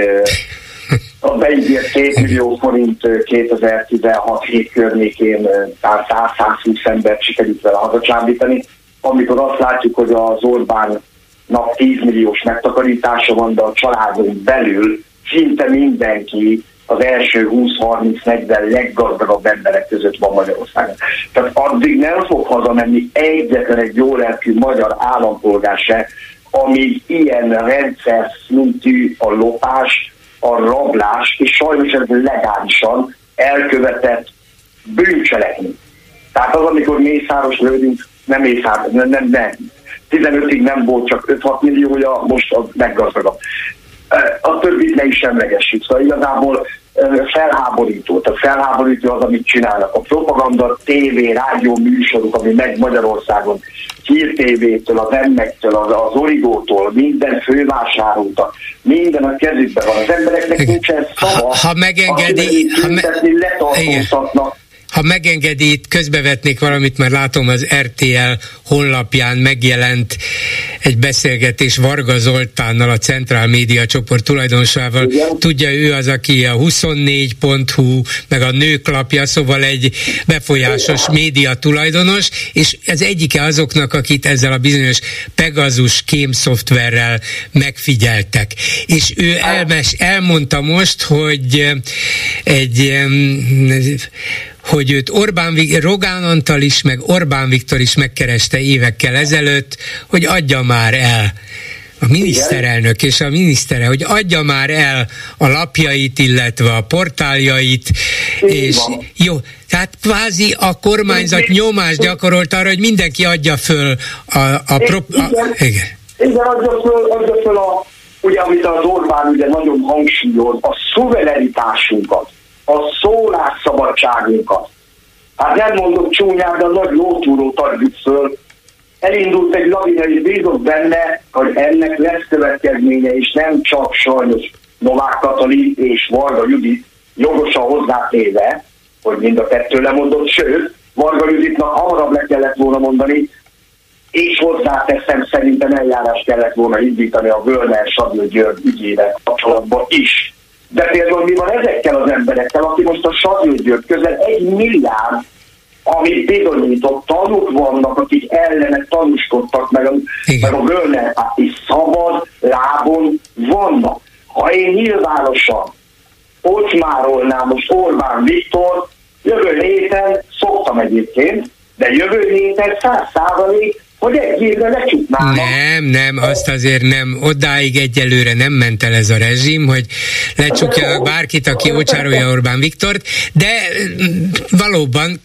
a beígért 2 millió forint 2016 hét környékén 100-120 embert sikerült vele hazacsábítani, amikor azt látjuk, hogy az Orbán nap 10 milliós megtakarítása van, de a családon belül szinte mindenki az első 20-30-40 leggazdagabb emberek között van Magyarországon. Tehát addig nem fog hazamenni egyetlen egy jó lelkű magyar állampolgár se, amíg ilyen rendszer szintű a lopás, a rablás, és sajnos ez legálisan elkövetett bűncselekmény. Tehát az, amikor mészáros lődünk, nem mészáros, nem, nem, nem. 15-ig nem volt csak 5-6 milliója, most a leggazdagabb. A többit ne is semlegessük. Szóval igazából felháborító. Tehát felháborító az, amit csinálnak. A propaganda, tévé, rádió műsoruk, ami meg Magyarországon, Hír TV-től, az Emmektől, az, az Origótól, minden fővásárolta, minden a kezükben van. Az embereknek nincsen szava, ha, ha megengedi, ha me- letartóztatnak. Ha megengedi, itt közbevetnék valamit, mert látom az RTL honlapján megjelent egy beszélgetés Varga Zoltánnal, a Centrál Média csoport tulajdonosával. Igen. Tudja, ő az, aki a 24.hu, meg a nőklapja, szóval egy befolyásos Igen. média tulajdonos, és ez egyike azoknak, akit ezzel a bizonyos Pegasus kém szoftverrel megfigyeltek. És ő elmes, elmondta most, hogy egy hogy őt Orbán, Rogán Antal is, meg Orbán Viktor is megkereste évekkel ezelőtt, hogy adja már el a miniszterelnök és a minisztere, hogy adja már el a lapjait, illetve a portáljait, Igen. és jó, tehát kvázi a kormányzat nyomást gyakorolt arra, hogy mindenki adja föl a, a, prop, a igen. igen. Igen, adja föl, adja föl a, ugye, amit az Orbán ugye nagyon hangsúlyoz, a szuverenitásunkat a szólásszabadságunkat. Hát nem mondok csúnyán, de a nagy lótúrót adjuk föl, elindult egy lavina, és bízok benne, hogy ennek lesz következménye, és nem csak sajnos Novák Katalin és Varga Judit jogosan hozzátéve, hogy mind a kettő lemondott, sőt, Varga Juditnak hamarabb le kellett volna mondani, és hozzáteszem, szerintem eljárás kellett volna indítani a Völner Sadő György ügyével kapcsolatban is. De például mi van ezekkel az emberekkel, aki most a Sadő György közel egy milliárd amit bizonyított tanúk vannak, akik ellene tanúskodtak, meg a, meg a Völner is szabad lábon vannak. Ha én nyilvánosan ocsmárolnám most Orbán Viktor, jövő héten szoktam egyébként, de jövő héten száz százalék hogy egy évre lecsuknának. Nem, nem, azt azért nem, odáig egyelőre nem ment el ez a rezsim, hogy lecsukja bárkit, aki ocsárolja Orbán Viktort, de mm, valóban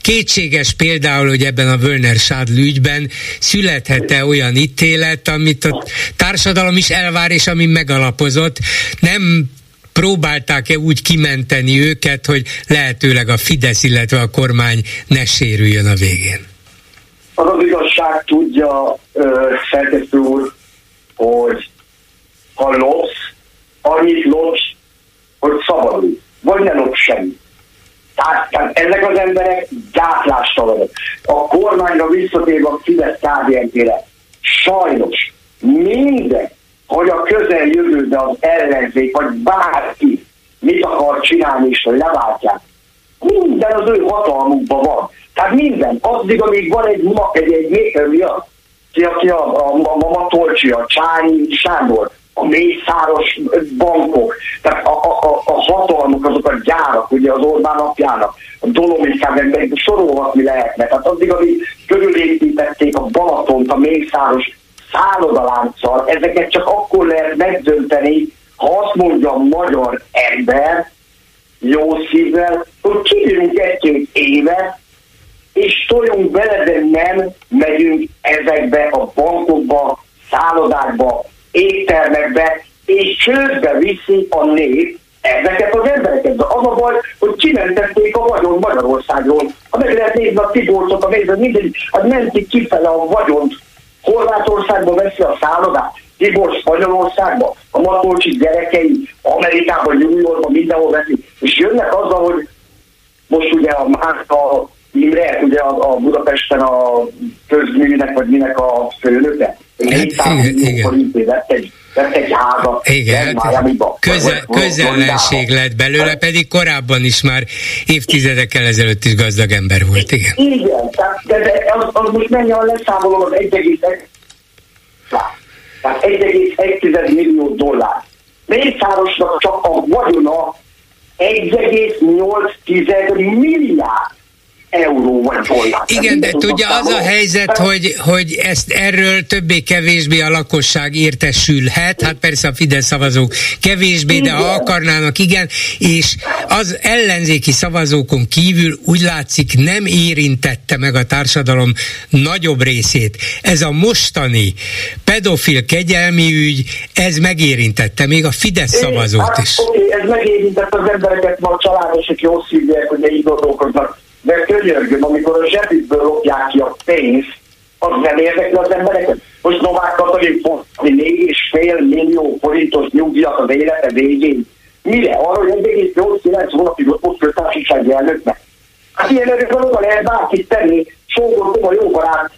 Kétséges például, hogy ebben a Völner Sádl ügyben születhet-e olyan ítélet, amit a társadalom is elvár, és ami megalapozott. Nem próbálták-e úgy kimenteni őket, hogy lehetőleg a Fidesz, illetve a kormány ne sérüljön a végén? Az az igazság tudja, szerkesztő úr, hogy ha lopsz, annyit lopsz, hogy szabadul, vagy ne lopsz semmit. Tehát, tehát ezek az emberek gátlástalanok. A kormányra visszatérve a Fidesz KDNP-re, sajnos minden, hogy a közeljövőben az ellenzék, vagy bárki mit akar csinálni, és leváltják, minden az ő hatalmukban van. Tehát minden, addig, amíg van egy, egy, egy, egy mi a, aki a, a, a, a Matolcsi, a Csányi Sándor, a mészáros bankok, tehát a, a, a, a hatalmuk, azok a gyárak, ugye az Orbán napjának, a Dolomitkák, meg sorolhatni lehetne. Tehát addig, amíg körülépítették a Balatont, a mészáros szállodalánccal, ezeket csak akkor lehet megdönteni, ha azt mondja a magyar ember, jó szívvel, hogy kívülünk egy-két évet, és toljunk bele, de nem megyünk ezekbe a bankokba, szállodákba, éttermekbe, és csődbe viszi a nép ezeket az embereket. De az a baj, hogy kimentették a vagyon Magyarországról. Ha meg lehet nézni a Tiborcot, a nézve mindegy, az mentik kifele a vagyont. Horvátországba veszi a szállodát, Tibor Spanyolországba, a Matolcsi gyerekei Amerikában, New Yorkban, mindenhol veszik, és jönnek azzal, hogy most ugye a, a Imre, ugye a, a Budapesten a közműnek, vagy minek a főnöke, 400 millió forintért vett egy vett egy házat Igen, köze, közellenség lett belőle, pedig korábban is már évtizedekkel ezelőtt is gazdag ember volt, igen. Igen, tehát, de, de az, az most a leszámolom az 1,1 tehát 1,1 millió dollár. Mészárosnak csak a vagyona 1,8 milliárd euró vagy dollár. Igen, de tudja, az a helyzet, hogy, hogy ezt erről többé-kevésbé a lakosság értesülhet, hát persze a Fidesz szavazók kevésbé, de ha akarnának, igen, és az ellenzéki szavazókon kívül úgy látszik nem érintette meg a társadalom nagyobb részét. Ez a mostani pedofil kegyelmi ügy, ez megérintette még a Fidesz szavazót hát, is. Oké, ez megérintette az embereket, ma a családosok jó szívják, hogy ne így gondolkoznak de könyörgöm, amikor a zsebükből lopják ki a pénzt, az nem érdekli az embereket. Most Novák Katalin fog fél millió forintos nyugdíjat az élete végén. Mire? Arra, hogy 1,8-9 hónapig ott köztársasági elnöknek. Hát ilyen erőkben oda lehet bárkit tenni, sógor, a jó barát,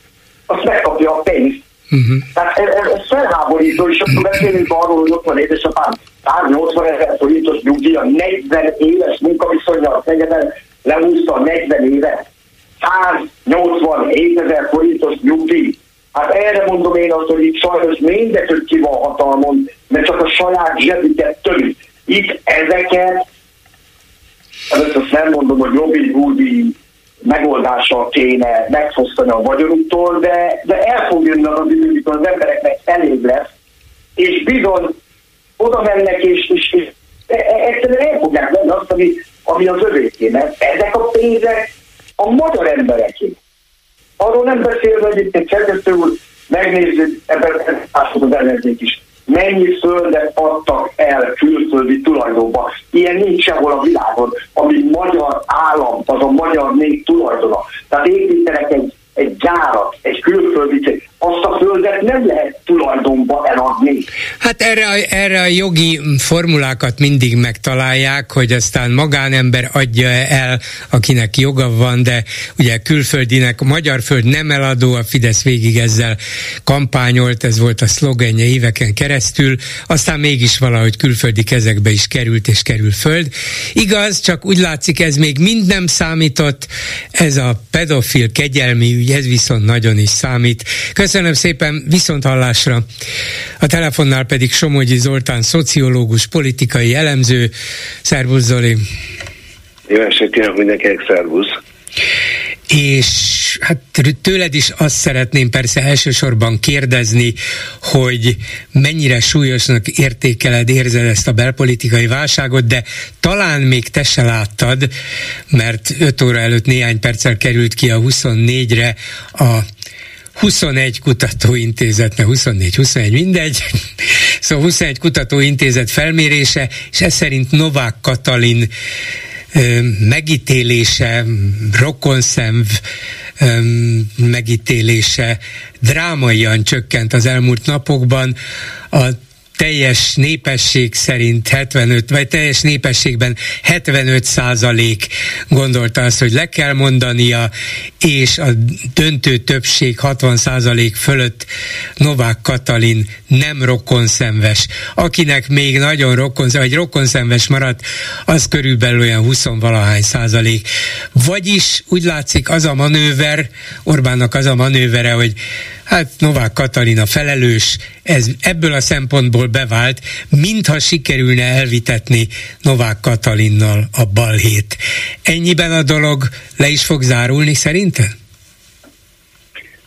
azt megkapja a pénzt. Uh-huh. Tehát ez, ez, felháborító, és akkor beszélünk arról, hogy ott van édesapám 180 ezer forintos nyugdíja, 40 éves munkaviszonyal szegeden, lehúzta 40 éve, 187 ezer forintos nyugdíj. Hát erre mondom én azt, hogy itt sajnos mindegyük ki van hatalmon, mert csak a saját zsebüket törik. Itt ezeket, először azt nem mondom, hogy Robin Hoodi megoldással kéne megfosztani a vagyonuktól, de, de el fog jönni az idő, amikor az embereknek elég lesz, és bizony oda mennek, és, és, és e, e, egyszerűen el fogják venni azt, ami ami az övéké, mert ezek a pénzek a magyar embereké. Arról nem beszélve, hogy itt egy szerkesztő úr, megnézzük, ebben az ellenzék is, mennyi földet adtak el külföldi tulajdonba. Ilyen nincs sehol a világon, ami magyar állam, az a magyar nép tulajdona. Tehát építenek egy egy gyárat, egy külföldi azt a földet nem lehet tulajdonba eladni. Hát erre, a, erre a jogi formulákat mindig megtalálják, hogy aztán magánember adja el, akinek joga van, de ugye külföldinek, a magyar föld nem eladó, a Fidesz végig ezzel kampányolt, ez volt a szlogenje éveken keresztül, aztán mégis valahogy külföldi kezekbe is került és kerül föld. Igaz, csak úgy látszik, ez még mind nem számított, ez a pedofil kegyelmi ügy, ez viszont nagyon is számít. Köszönöm szépen, viszont hallásra. A telefonnál pedig Somogyi Zoltán, szociológus, politikai elemző. Szervusz Zoli! Jó estét kívánok mindenkinek, szervusz! És hát tőled is azt szeretném persze elsősorban kérdezni, hogy mennyire súlyosnak értékeled, érzed ezt a belpolitikai válságot, de talán még te se láttad, mert 5 óra előtt néhány perccel került ki a 24-re a 21 kutatóintézet, mert 24, 21 mindegy, szóval 21 kutatóintézet felmérése, és ez szerint Novák Katalin megítélése, rokonszenv megítélése drámaian csökkent az elmúlt napokban. A teljes népesség szerint 75, vagy teljes népességben 75 százalék gondolta azt, hogy le kell mondania, és a döntő többség 60 százalék fölött Novák Katalin nem rokonszenves. Akinek még nagyon rokonszenves, vagy rokonszenves maradt, az körülbelül olyan 20 valahány százalék. Vagyis úgy látszik az a manőver, Orbánnak az a manővere, hogy Hát Novák Katalina felelős, ez ebből a szempontból bevált, mintha sikerülne elvitetni Novák Katalinnal a balhét. Ennyiben a dolog le is fog zárulni szerinted?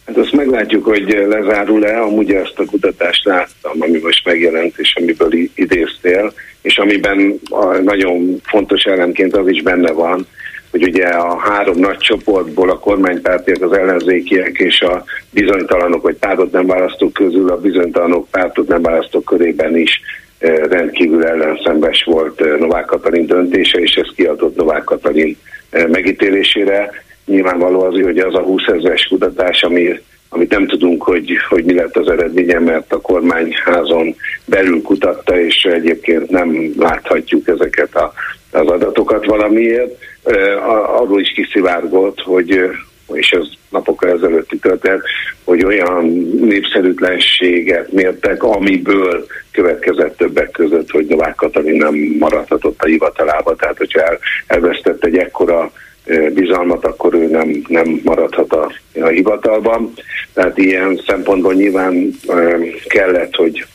Hát azt meglátjuk, hogy lezárul-e, amúgy ezt a kutatást láttam, ami most megjelent, és amiből idéztél, és amiben a nagyon fontos elemként az is benne van, hogy ugye a három nagy csoportból a kormánypártiak, az ellenzékiek és a bizonytalanok, vagy pártot nem választók közül a bizonytalanok pártot nem választók körében is eh, rendkívül ellenszembes volt eh, Novák Katalin döntése, és ez kiadott Novák Katalin eh, megítélésére. Nyilvánvaló az, hogy az a 20 ezeres kutatás, ami, amit nem tudunk, hogy, hogy mi lett az eredménye, mert a kormányházon belül kutatta, és egyébként nem láthatjuk ezeket a, az adatokat valamiért arról is kiszivárgott, hogy és ez napokkal ezelőtti történet, hogy olyan népszerűtlenséget mértek, amiből következett többek között, hogy Novák Katalin nem maradhatott a hivatalába, tehát hogyha el, elvesztett egy ekkora bizalmat, akkor ő nem, nem maradhat a, a hivatalban. Tehát ilyen szempontból nyilván kellett, hogy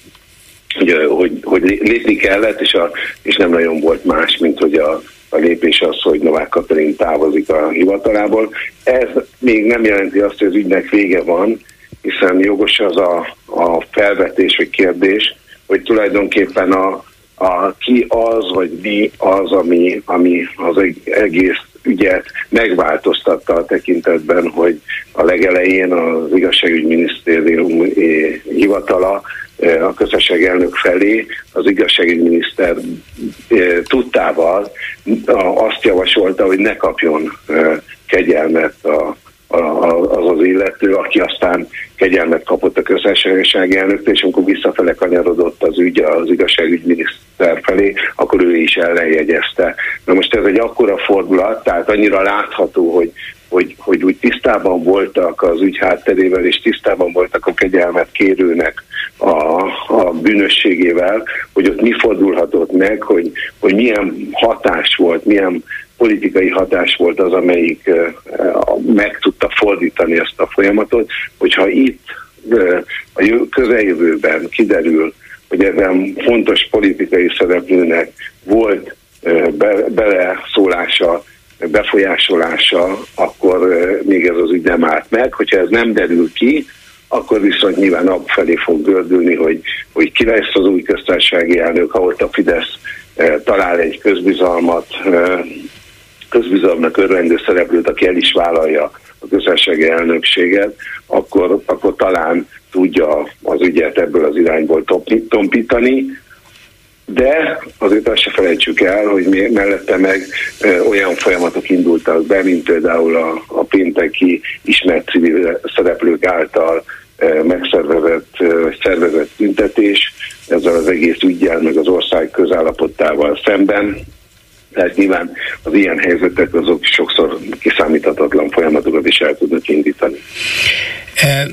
hogy, hogy, hogy lépni kellett, és, a, és nem nagyon volt más, mint hogy a, a lépés az, hogy Novák Katalin távozik a hivatalából. Ez még nem jelenti azt, hogy az ügynek vége van, hiszen jogos az a, a felvetés vagy kérdés, hogy tulajdonképpen a, a ki az, vagy mi az, ami, ami az egész ügyet megváltoztatta a tekintetben, hogy a legelején az igazságügyminisztérium eh, hivatala a közösség elnök felé az igazságügyminiszter tudtával azt javasolta, hogy ne kapjon kegyelmet a, az az illető, aki aztán kegyelmet kapott a közösségi elnöktől, és amikor visszafele kanyarodott az ügy az igazságügyminiszter felé, akkor ő is ellenjegyezte. Na most ez egy akkora fordulat, tehát annyira látható, hogy hogy, hogy úgy tisztában voltak az ügy hátterével, és tisztában voltak a kegyelmet kérőnek a, a bűnösségével, hogy ott mi fordulhatott meg, hogy, hogy milyen hatás volt, milyen politikai hatás volt az, amelyik meg tudta fordítani ezt a folyamatot, hogyha itt a közeljövőben kiderül, hogy ezen fontos politikai szereplőnek volt be, beleszólása befolyásolása, akkor még ez az ügy nem állt meg. Hogyha ez nem derül ki, akkor viszont nyilván felé fog gördülni, hogy, hogy ki lesz az új köztársasági elnök, ha ott a Fidesz talál egy közbizalmat, közbizalmat örvendő szereplőt, aki el is vállalja a köztársasági elnökséget, akkor, akkor talán tudja az ügyet ebből az irányból tompítani, de azért azt se felejtsük el, hogy mellette meg ö, olyan folyamatok indultak be, mint például a, a pénteki ismert civil szereplők által megszervezett szervezett tüntetés ezzel az egész ügyjel, meg az ország közállapotával szemben, tehát nyilván az ilyen helyzetek azok sokszor kiszámíthatatlan folyamatokat is el tudnak indítani. E,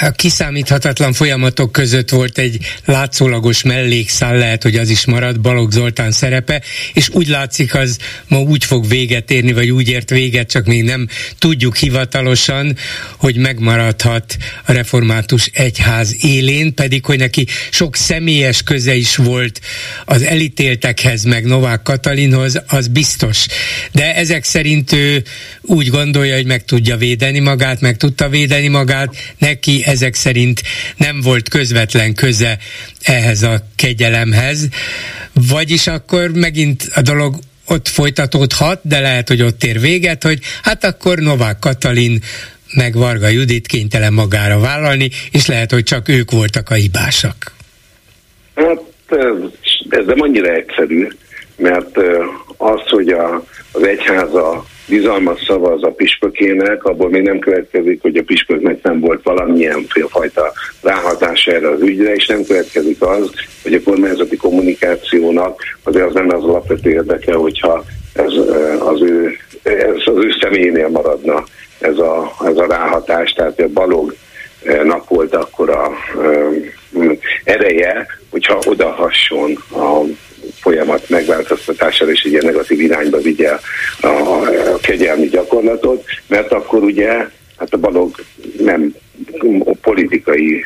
a kiszámíthatatlan folyamatok között volt egy látszólagos mellékszál, lehet, hogy az is marad, Balogh Zoltán szerepe, és úgy látszik, az ma úgy fog véget érni, vagy úgy ért véget, csak még nem tudjuk hivatalosan, hogy megmaradhat a református egyház élén, pedig, hogy neki sok személyes köze is volt az elítéltekhez, meg Novák Katalinhoz, az biztos. De ezek szerint ő úgy gondolja, hogy meg tudja védeni magát, meg tudta védeni magát, neki ezek szerint nem volt közvetlen köze ehhez a kegyelemhez, vagyis akkor megint a dolog ott folytatódhat, de lehet, hogy ott ér véget, hogy hát akkor Novák Katalin meg Varga Judit kénytelen magára vállalni, és lehet, hogy csak ők voltak a hibásak. Hát ez nem annyira egyszerű, mert az, hogy a, az egyháza bizalmat szavaz a pispökének, abból még nem következik, hogy a pispöknek nem volt valamilyen fajta ráhatás erre az ügyre, és nem következik az, hogy a kormányzati kommunikációnak azért az nem az alapvető érdeke, hogyha ez az ő, ez az ő személyénél maradna ez a, ez a ráhatás, tehát a balognak volt akkor a ereje, hogyha odahasson a folyamat megváltoztatására és ilyen negatív irányba vigye a, a kegyelmi gyakorlatot, mert akkor ugye hát a balog nem politikai,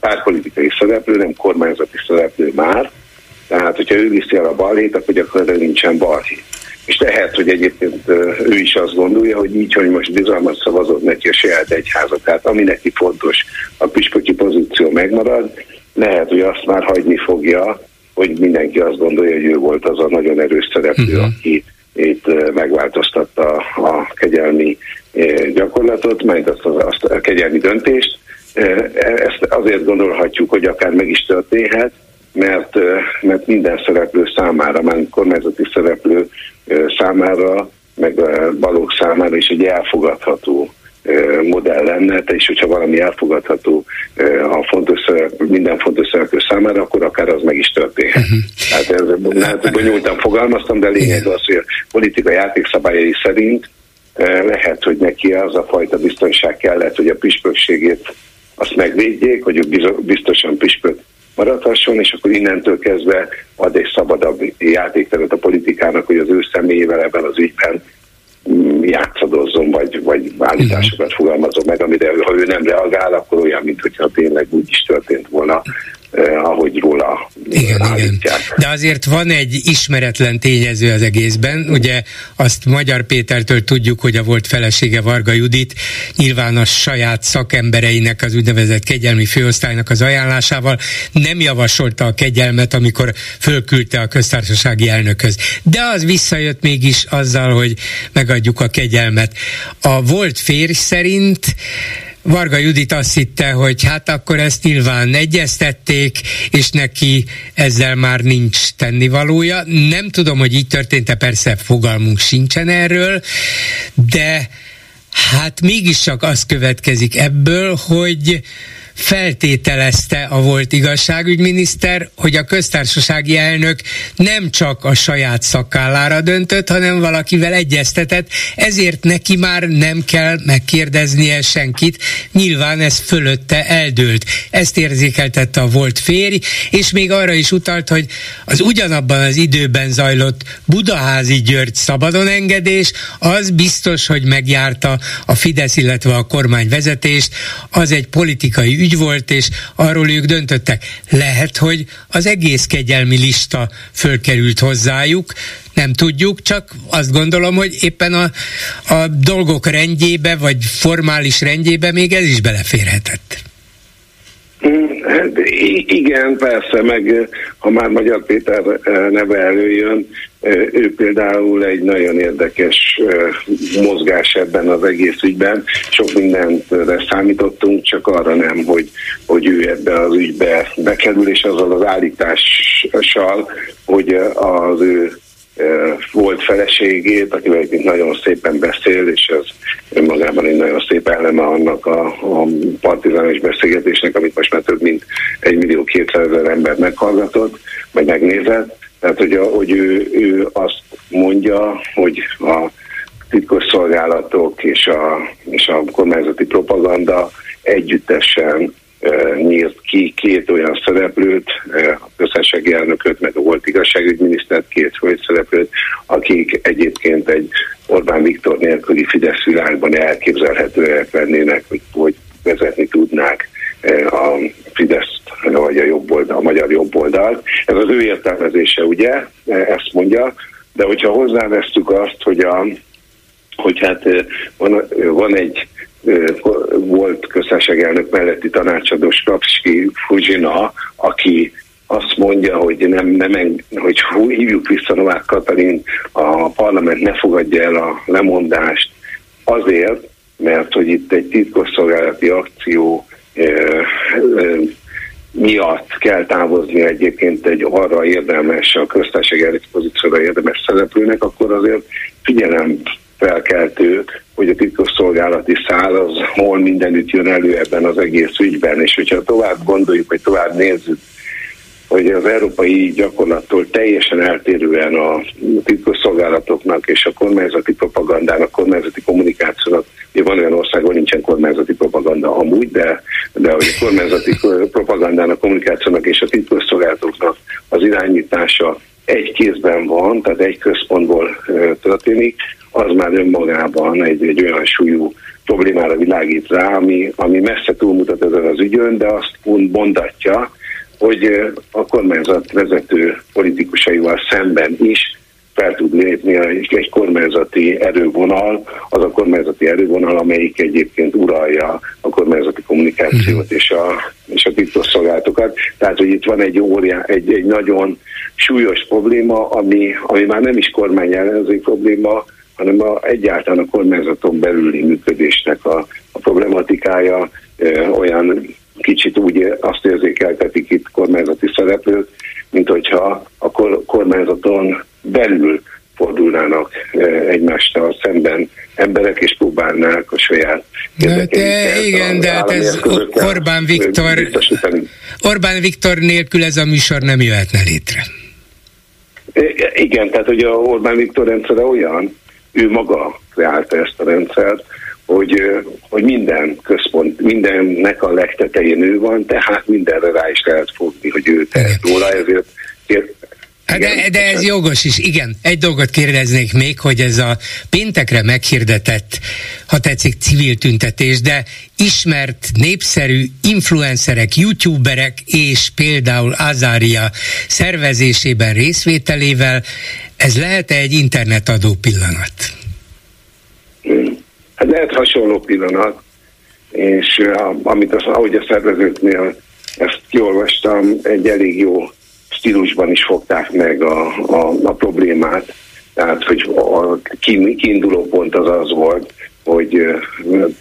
párpolitikai szereplő, nem kormányzati szereplő már, tehát hogyha ő viszi el a balhét, akkor gyakorlatilag nincsen balhét. És lehet, hogy egyébként ő is azt gondolja, hogy így, hogy most bizalmat szavazott neki a saját egyháza, tehát ami neki fontos, a püspöki pozíció megmarad, lehet, hogy azt már hagyni fogja, hogy mindenki azt gondolja, hogy ő volt az a nagyon erős szereplő, uh-huh. aki itt megváltoztatta a kegyelmi gyakorlatot, majd azt, az, azt a kegyelmi döntést. Ezt azért gondolhatjuk, hogy akár meg is történhet, mert, mert minden szereplő számára, már kormányzati szereplő számára, meg balók számára is egy elfogadható modell lenne, és hogyha valami elfogadható a fontos szereplő, minden fontos szereplő számára, akkor akár az meg is történhet. Uh-huh. Tehát ez, lehet, bonyolultan fogalmaztam, de lényeg az, hogy a politika játékszabályai szerint lehet, hogy neki az a fajta biztonság kellett, hogy a püspökségét azt megvédjék, hogy biztosan püspök maradhasson, és akkor innentől kezdve ad egy szabadabb játékteret a politikának, hogy az ő személyével ebben az ügyben játszadozzon, vagy, vagy állításokat fogalmazom meg, amire ha ő nem reagál, akkor olyan, mintha tényleg úgy is történt volna, eh, ahogy róla igen, állítják. Igen. De azért van egy ismeretlen tényező az egészben. Ugye azt Magyar Pétertől tudjuk, hogy a volt felesége Varga Judit nyilván a saját szakembereinek, az úgynevezett kegyelmi főosztálynak az ajánlásával nem javasolta a kegyelmet, amikor fölküldte a köztársasági elnökhöz. De az visszajött mégis azzal, hogy megadjuk a kegyelmet. A volt férj szerint Varga Judit azt hitte, hogy hát akkor ezt nyilván egyeztették, és neki ezzel már nincs tennivalója. Nem tudom, hogy így történt-e, persze fogalmunk sincsen erről, de hát mégiscsak az következik ebből, hogy feltételezte a volt igazságügyminiszter, hogy a köztársasági elnök nem csak a saját szakállára döntött, hanem valakivel egyeztetett, ezért neki már nem kell megkérdeznie senkit, nyilván ez fölötte eldőlt. Ezt érzékeltette a volt férj, és még arra is utalt, hogy az ugyanabban az időben zajlott Budaházi György szabadon engedés, az biztos, hogy megjárta a Fidesz, illetve a kormány vezetést, az egy politikai ügy volt, és arról ők döntöttek. Lehet, hogy az egész kegyelmi lista fölkerült hozzájuk, nem tudjuk, csak azt gondolom, hogy éppen a, a dolgok rendjébe, vagy formális rendjébe még ez is beleférhetett. Mm, hát igen, persze, meg ha már Magyar Péter neve előjön, ő például egy nagyon érdekes mozgás ebben az egész ügyben. Sok mindenre számítottunk, csak arra nem, hogy, hogy ő ebbe az ügybe bekerül, és azzal az állítással, hogy az ő volt feleségét, akivel egyébként nagyon szépen beszél, és ez önmagában egy nagyon szép eleme annak a, a partizános beszélgetésnek, amit most már több mint egy millió kétszázezer ember meghallgatott, vagy megnézett. Tehát, hogy, a, hogy ő, ő azt mondja, hogy a titkos szolgálatok és a, és a kormányzati propaganda együttesen nyílt ki két olyan szereplőt, a közösségi elnököt, meg a volt igazságügyminisztert, két szereplőt, akik egyébként egy Orbán Viktor nélküli Fidesz világban elképzelhetőek lennének, hogy, hogy vezetni tudnák a Fidesz vagy a, jobb oldal, a magyar jobb oldalt. Ez az ő értelmezése, ugye, ezt mondja, de hogyha hozzávesztük azt, hogy, a, hogy hát van, van egy volt köztársaság melletti tanácsadó Skapski Fuzsina, aki azt mondja, hogy nem, nem hogy hívjuk vissza Novák Katalin, a parlament ne fogadja el a lemondást azért, mert hogy itt egy titkosszolgálati akció e, e, miatt kell távozni egyébként egy arra érdemes, a köztársasági pozícióra érdemes szereplőnek, akkor azért figyelem felkeltő, hogy a titkosszolgálati szál az hol mindenütt jön elő ebben az egész ügyben, és hogyha tovább gondoljuk, vagy tovább nézzük, hogy az európai gyakorlattól teljesen eltérően a titkosszolgálatoknak és a kormányzati propagandának, kormányzati kommunikációnak, ugye van olyan ország, ahol nincsen kormányzati propaganda amúgy, de, de hogy a kormányzati propagandának, kommunikációnak és a titkosszolgálatoknak az irányítása egy kézben van, tehát egy központból történik, az már önmagában egy, egy olyan súlyú problémára világít rá, ami, ami messze túlmutat ezen az ügyön, de azt mondatja, hogy a kormányzat vezető politikusaival szemben is fel tud lépni egy kormányzati erővonal, az a kormányzati erővonal, amelyik egyébként uralja a kormányzati kommunikációt és a, és a titkosszolgálatokat. Tehát, hogy itt van egy, óriá, egy, egy nagyon súlyos probléma, ami, ami már nem is kormány ellenzék probléma, hanem a, egyáltalán a kormányzaton belüli működésnek a, a problematikája e, olyan kicsit úgy azt érzékeltetik itt kormányzati szereplők, mint hogyha a kormányzaton belül fordulnának egymással szemben emberek, és próbálnák a saját de igen, de hát ez Orbán Viktor, Orbán Viktor nélkül ez a műsor nem jöhetne létre. Igen, tehát hogy a Orbán Viktor rendszere olyan, ő maga kreálta ezt a rendszert, hogy, hogy minden központ, mindennek a legtetején ő van, tehát mindenre rá is lehet fogni, hogy ő tehet róla, ezért de, de ez jogos is, igen. Egy dolgot kérdeznék még, hogy ez a péntekre meghirdetett, ha tetszik, civil tüntetés, de ismert, népszerű influencerek, youtuberek és például Azária szervezésében részvételével, ez lehet -e egy internetadó pillanat? Hát lehet hasonló pillanat, és amit az, ahogy a szervezőknél ezt kiolvastam, egy elég jó stílusban is fogták meg a, a, a problémát. Tehát, hogy a kiinduló pont az az volt, hogy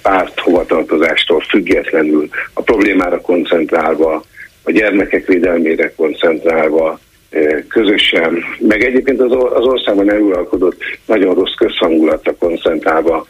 párt hovatartozástól függetlenül a problémára koncentrálva, a gyermekek védelmére koncentrálva, közösen, meg egyébként az, országban eluralkodott nagyon rossz közhangulatra koncentrálva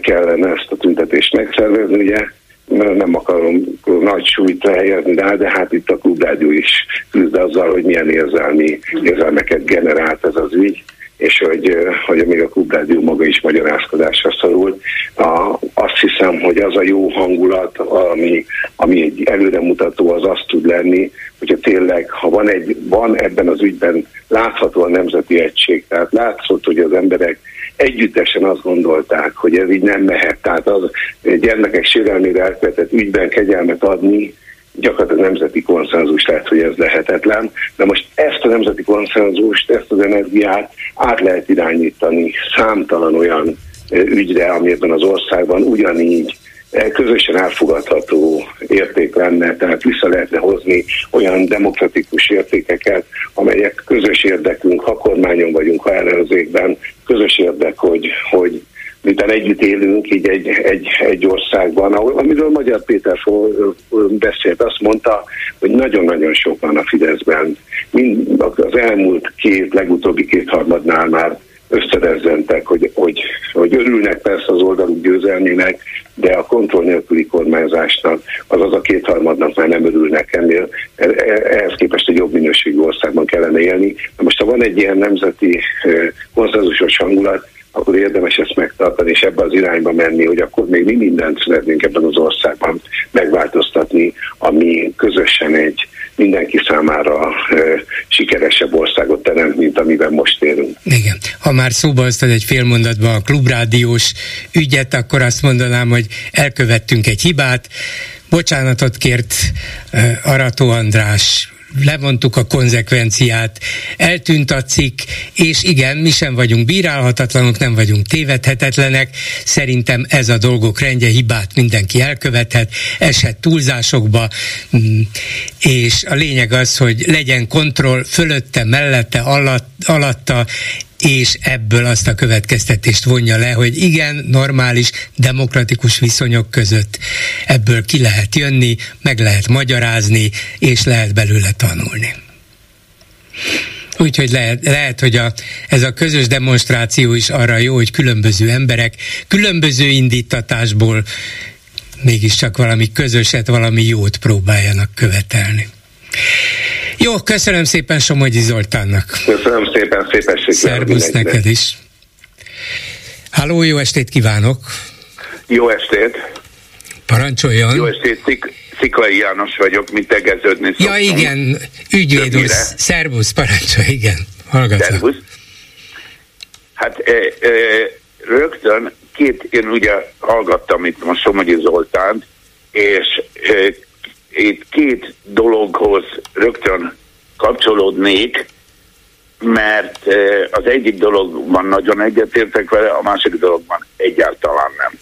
kellene ezt a tüntetést megszervezni, ugye nem akarom nagy súlyt helyezni rá, de hát itt a klubrádió is küzd azzal, hogy milyen érzelmi érzelmeket generált ez az ügy, és hogy, hogy még a klubrádió maga is magyarázkodásra szorul. A, azt hiszem, hogy az a jó hangulat, ami, ami egy előremutató, az azt tud lenni, hogyha tényleg, ha van, egy, van ebben az ügyben látható a nemzeti egység, tehát látszott, hogy az emberek együttesen azt gondolták, hogy ez így nem mehet. Tehát az gyermekek sérelmére elkövetett ügyben kegyelmet adni, gyakorlatilag nemzeti konszenzus lehet, hogy ez lehetetlen, de most ezt a nemzeti konszenzust, ezt az energiát át lehet irányítani számtalan olyan ügyre, ami ebben az országban ugyanígy közösen elfogadható érték lenne, tehát vissza lehetne hozni olyan demokratikus értékeket, amelyek közös érdekünk, ha kormányon vagyunk, ha ellenzékben, közös érdek, hogy, hogy miután együtt élünk így egy, egy, egy országban, ahol, amiről Magyar Péter beszélt, azt mondta, hogy nagyon-nagyon sok van a Fideszben. Mind az elmúlt két, legutóbbi kétharmadnál már összerezzentek, hogy, hogy, hogy örülnek persze az oldaluk győzelmének, de a kontroll nélküli kormányzásnak, azaz a kétharmadnak már nem örülnek ennél. E, e, ehhez képest egy jobb minőségű országban kellene élni. Na most ha van egy ilyen nemzeti konszenzusos hangulat, akkor érdemes ezt megtartani, és ebbe az irányba menni, hogy akkor még mi mindent szeretnénk ebben az országban megváltoztatni, ami közösen egy mindenki számára e, sikeresebb országot teremt, mint amiben most élünk. Igen. Ha már szóba hoztad egy fél mondatban a klubrádiós ügyet, akkor azt mondanám, hogy elkövettünk egy hibát, bocsánatot kért Arató András levontuk a konzekvenciát, eltűnt a cikk, és igen, mi sem vagyunk bírálhatatlanok, nem vagyunk tévedhetetlenek, szerintem ez a dolgok rendje, hibát mindenki elkövethet, esett túlzásokba, mm, és a lényeg az, hogy legyen kontroll fölötte, mellette, alatt, alatta, és ebből azt a következtetést vonja le, hogy igen, normális, demokratikus viszonyok között ebből ki lehet jönni, meg lehet magyarázni, és lehet belőle tanulni. Úgyhogy lehet, lehet hogy a, ez a közös demonstráció is arra jó, hogy különböző emberek különböző indítatásból mégiscsak valami közöset, valami jót próbáljanak követelni. Jó, köszönöm szépen Somogyi Zoltánnak. Köszönöm szépen, szép estét. Szervusz neked is. Háló, jó estét kívánok. Jó estét. Parancsoljon. Jó estét, Szik- Sziklai János vagyok, mint tegeződni szoktam. Ja igen, ügyvéd úr, szervusz, parancsolj, igen, hallgatok. Szervusz. Hát e, e, rögtön két, én ugye hallgattam itt most Somogyi Zoltánt, és e, itt két dologhoz rögtön kapcsolódnék, mert az egyik dologban nagyon egyetértek vele, a másik dologban egyáltalán nem.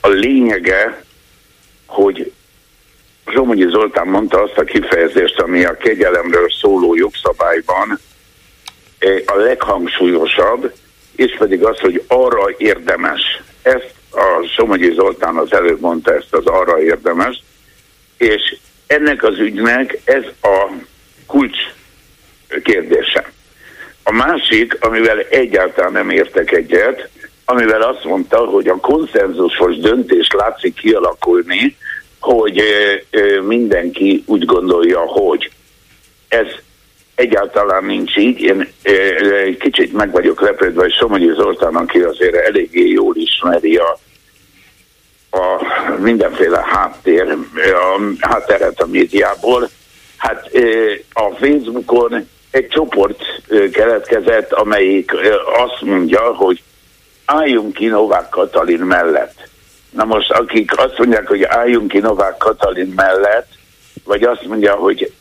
A lényege, hogy Zsomogyi Zoltán mondta azt a kifejezést, ami a kegyelemről szóló jogszabályban a leghangsúlyosabb, és pedig az, hogy arra érdemes. Ezt a Somogyi Zoltán az előbb mondta ezt az arra érdemes, és ennek az ügynek ez a kulcs kérdése. A másik, amivel egyáltalán nem értek egyet, amivel azt mondta, hogy a konszenzusos döntés látszik kialakulni, hogy mindenki úgy gondolja, hogy ez egyáltalán nincs így. Én kicsit meg vagyok lepődve, hogy Somogyi Zoltán, aki azért eléggé jól ismeri a a mindenféle háttér, a hátteret a médiából. Hát a Facebookon egy csoport keletkezett, amelyik azt mondja, hogy álljunk ki Novák Katalin mellett. Na most, akik azt mondják, hogy álljunk ki Novák Katalin mellett, vagy azt mondja, hogy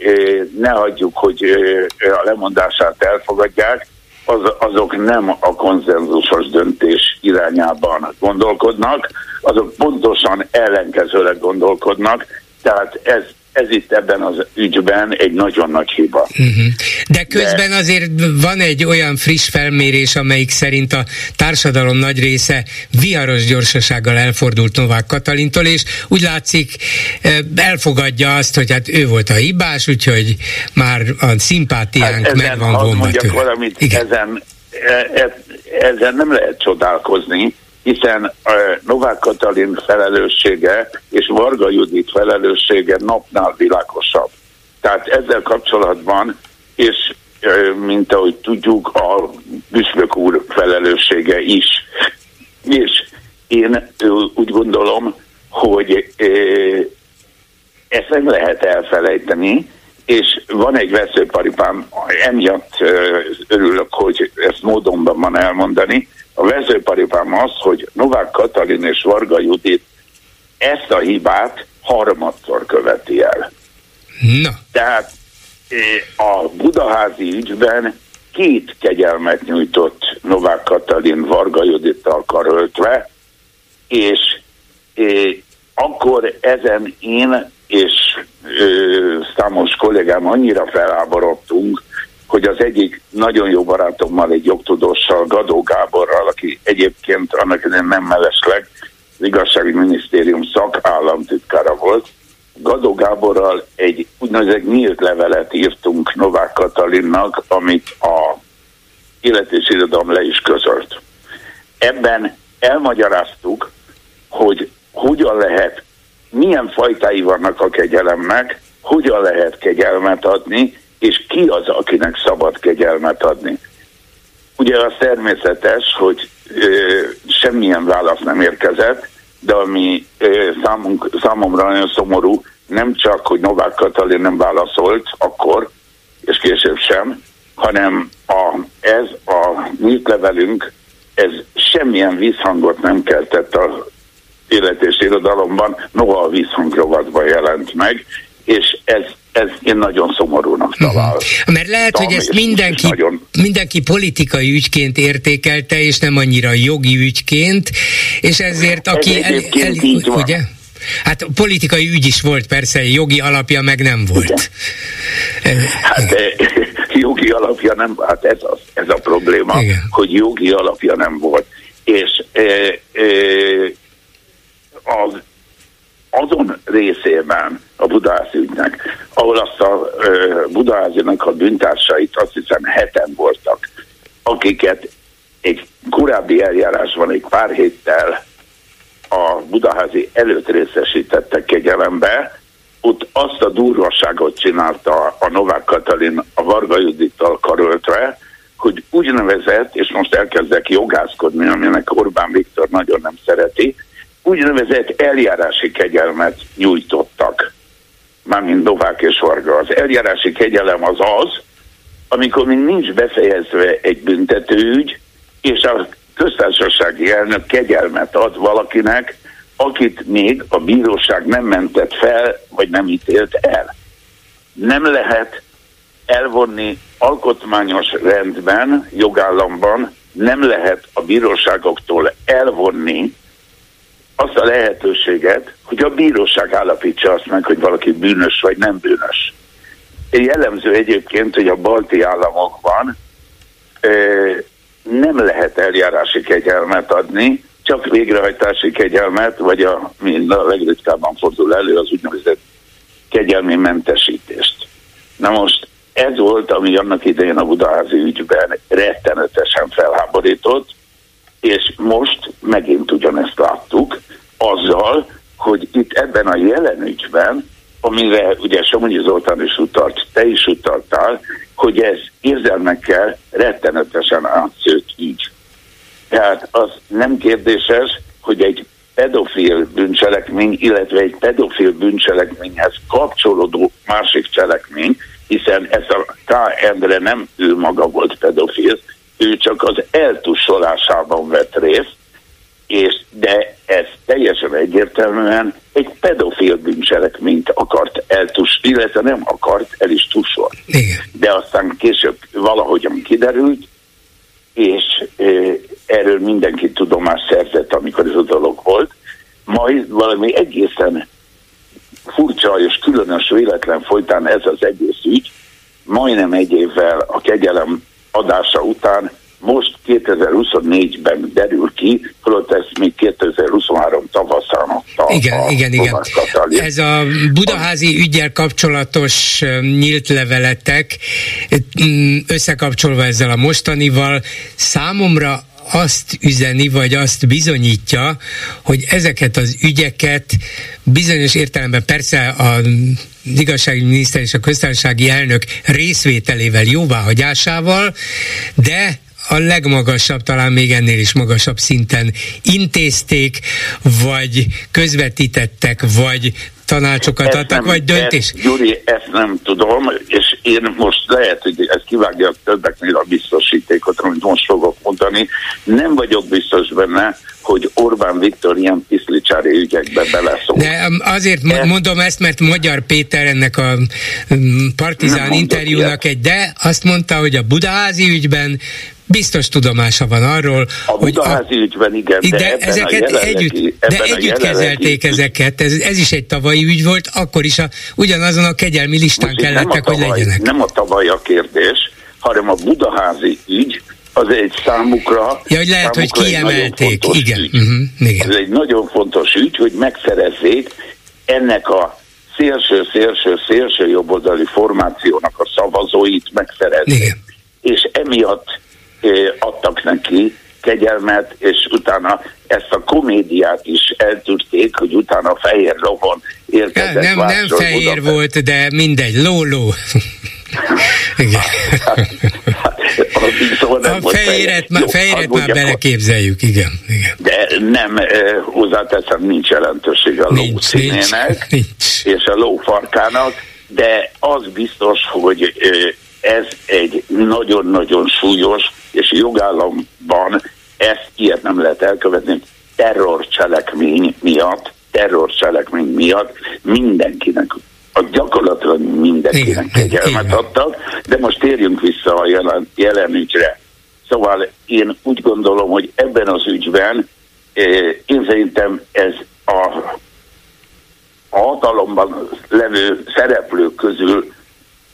ne hagyjuk, hogy a lemondását elfogadják, az, azok nem a konzenzusos döntés irányában gondolkodnak, azok pontosan ellenkezőleg gondolkodnak, tehát ez ez itt ebben az ügyben egy nagyon nagy hiba. Uh-huh. De közben De... azért van egy olyan friss felmérés, amelyik szerint a társadalom nagy része viharos gyorsasággal elfordult Novák Katalintól, és úgy látszik elfogadja azt, hogy hát ő volt a hibás, úgyhogy már a szimpátiánk hát meg van vonva valamit, Igen. Ezen, e, e, ezen nem lehet csodálkozni, hiszen Novák Katalin felelőssége és Varga Judit felelőssége napnál világosabb. Tehát ezzel kapcsolatban, és mint ahogy tudjuk, a Büszlök úr felelőssége is. És én úgy gondolom, hogy ezt nem lehet elfelejteni, és van egy veszőparipám, emiatt örülök, hogy ezt módonban van elmondani, a vezőparipám az, hogy Novák Katalin és Varga Judit ezt a hibát harmadszor követi el. Na. Tehát eh, a budaházi ügyben két kegyelmet nyújtott Novák Katalin Varga Judittal karöltve, és eh, akkor ezen én és ö, számos kollégám annyira feláborodtunk, hogy az egyik nagyon jó barátommal, egy jogtudóssal, Gadó Gáborral, aki egyébként annak idején nem mellesleg az igazsági minisztérium szakállamtitkára volt, Gadó Gáborral egy úgynevezett nyílt levelet írtunk Novák Katalinnak, amit a élet és irodalom le is közölt. Ebben elmagyaráztuk, hogy hogyan lehet, milyen fajtái vannak a kegyelemnek, hogyan lehet kegyelmet adni, és ki az, akinek szabad kegyelmet adni. Ugye az természetes, hogy ö, semmilyen válasz nem érkezett, de ami ö, számunk, számomra nagyon szomorú, nem csak, hogy Novák Katalin nem válaszolt akkor, és később sem, hanem a, ez a nyílt levelünk, ez semmilyen visszhangot nem keltett a élet és irodalomban, noha a visszhangrovadban jelent meg, és ez ez én nagyon szomorúnak mhm. találom. Uh-huh. Mert lehet, hogy ezt mindenki, nagyon... mindenki politikai ügyként értékelte, és nem annyira jogi ügyként, és ezért aki... Ez el, el, el, ugye? Hát politikai ügy is volt, persze, jogi alapja meg nem volt. Igen. Hát jogi alapja nem, hát ez, az, ez a probléma, Igen. hogy jogi alapja nem volt. És e, e, az azon részében a Budaház ügynek, ahol azt a Budaházinak a bűntársait azt hiszem heten voltak, akiket egy korábbi eljárásban egy pár héttel a Budaházi előtt részesítettek kegyelembe, ott azt a durvaságot csinálta a Novák Katalin a Varga Judittal karöltve, hogy úgynevezett, és most elkezdek jogászkodni, aminek Orbán Viktor nagyon nem szereti, úgynevezett eljárási kegyelmet nyújtottak. Mármint Novák és Varga. Az eljárási kegyelem az az, amikor még nincs befejezve egy büntetőügy, és a köztársasági elnök kegyelmet ad valakinek, akit még a bíróság nem mentett fel, vagy nem ítélt el. Nem lehet elvonni alkotmányos rendben, jogállamban, nem lehet a bíróságoktól elvonni azt a lehetőséget, hogy a bíróság állapítsa azt meg, hogy valaki bűnös vagy nem bűnös. Jellemző egyébként, hogy a balti államokban nem lehet eljárási kegyelmet adni, csak végrehajtási kegyelmet, vagy a, mi a legritkábban fordul elő, az úgynevezett kegyelmi mentesítést. Na most ez volt, ami annak idején a Budaházi ügyben rettenetesen felháborított, és most megint ugyanezt láttuk, azzal, hogy itt ebben a jelen ügyben, amire ugye Somonyi Zoltán is utalt, te is utaltál, hogy ez érzelmekkel rettenetesen átszőtt ügy. Tehát az nem kérdéses, hogy egy pedofil bűncselekmény, illetve egy pedofil bűncselekményhez kapcsolódó másik cselekmény, hiszen ez a K. Endre nem ő maga volt pedofil, ő csak az eltussolásában vett részt, és de ez teljesen egyértelműen egy pedofil bűncselekményt akart eltus, illetve nem akart, el is tussol. De aztán később valahogyan kiderült, és e, erről mindenki tudomást szerzett, amikor ez a dolog volt, majd valami egészen furcsa és különös véletlen folytán ez az egész ügy, majdnem egy évvel a kegyelem adása után most 2024-ben derül ki, holott ezt még 2023 tavaszán adta. Igen, a igen, igen. Ez a budaházi ügyel kapcsolatos nyílt leveletek összekapcsolva ezzel a mostanival számomra azt üzeni, vagy azt bizonyítja, hogy ezeket az ügyeket bizonyos értelemben persze a igazsági miniszter és a köztársasági elnök részvételével, jóváhagyásával, de a legmagasabb, talán még ennél is magasabb szinten intézték, vagy közvetítettek, vagy tanácsokat ezt adtak, nem, vagy döntés? Ezt, Gyuri, ezt nem tudom, és én most lehet, hogy ez kivágja többeknél a biztosítékot, amit most fogok mondani. Nem vagyok biztos benne, hogy Orbán Viktor ilyen piszlicsári ügyekbe beleszól. De um, azért ezt... mondom ezt, mert Magyar Péter ennek a um, partizán interjúnak egy, de azt mondta, hogy a Budaházi ügyben biztos tudomása van arról, a hogy a ügyben igen, de, de ezeket együtt, de együtt kezelték ezeket, ez, ez is egy tavalyi ügy volt, akkor is a, ugyanazon a kegyelmi listán kellettek, hogy legyenek. Nem a tavaly a kérdés, hanem a budaházi ügy, az egy számukra... Ja, hogy lehet, hogy kiemelték, igen. Uh-huh, igen. Ez egy nagyon fontos ügy, hogy megszerezzék ennek a szélső, szélső, szélső jobboldali formációnak a szavazóit megszerezni. Igen. És emiatt adtak neki kegyelmet, és utána ezt a komédiát is eltűrték, hogy utána a fehér lovon érkezett. Nem, nem fehér Budapest. volt, de mindegy, lóló. Igen. szóval nem a fehéret, már, fehéret már beleképzeljük, igen, igen. De nem, hozzáteszem, nincs jelentőség a ló színének, nincs. és a ló farkának, de az biztos, hogy ez egy nagyon-nagyon súlyos, és jogállamban ezt ilyet nem lehet elkövetni, terrorcselekmény miatt, terrorcselekmény miatt mindenkinek a gyakorlatilag mindenkinek kegyelmet adtak, de most térjünk vissza a jelen, jelen ügyre. Szóval én úgy gondolom, hogy ebben az ügyben eh, én szerintem ez a, a hatalomban levő szereplők közül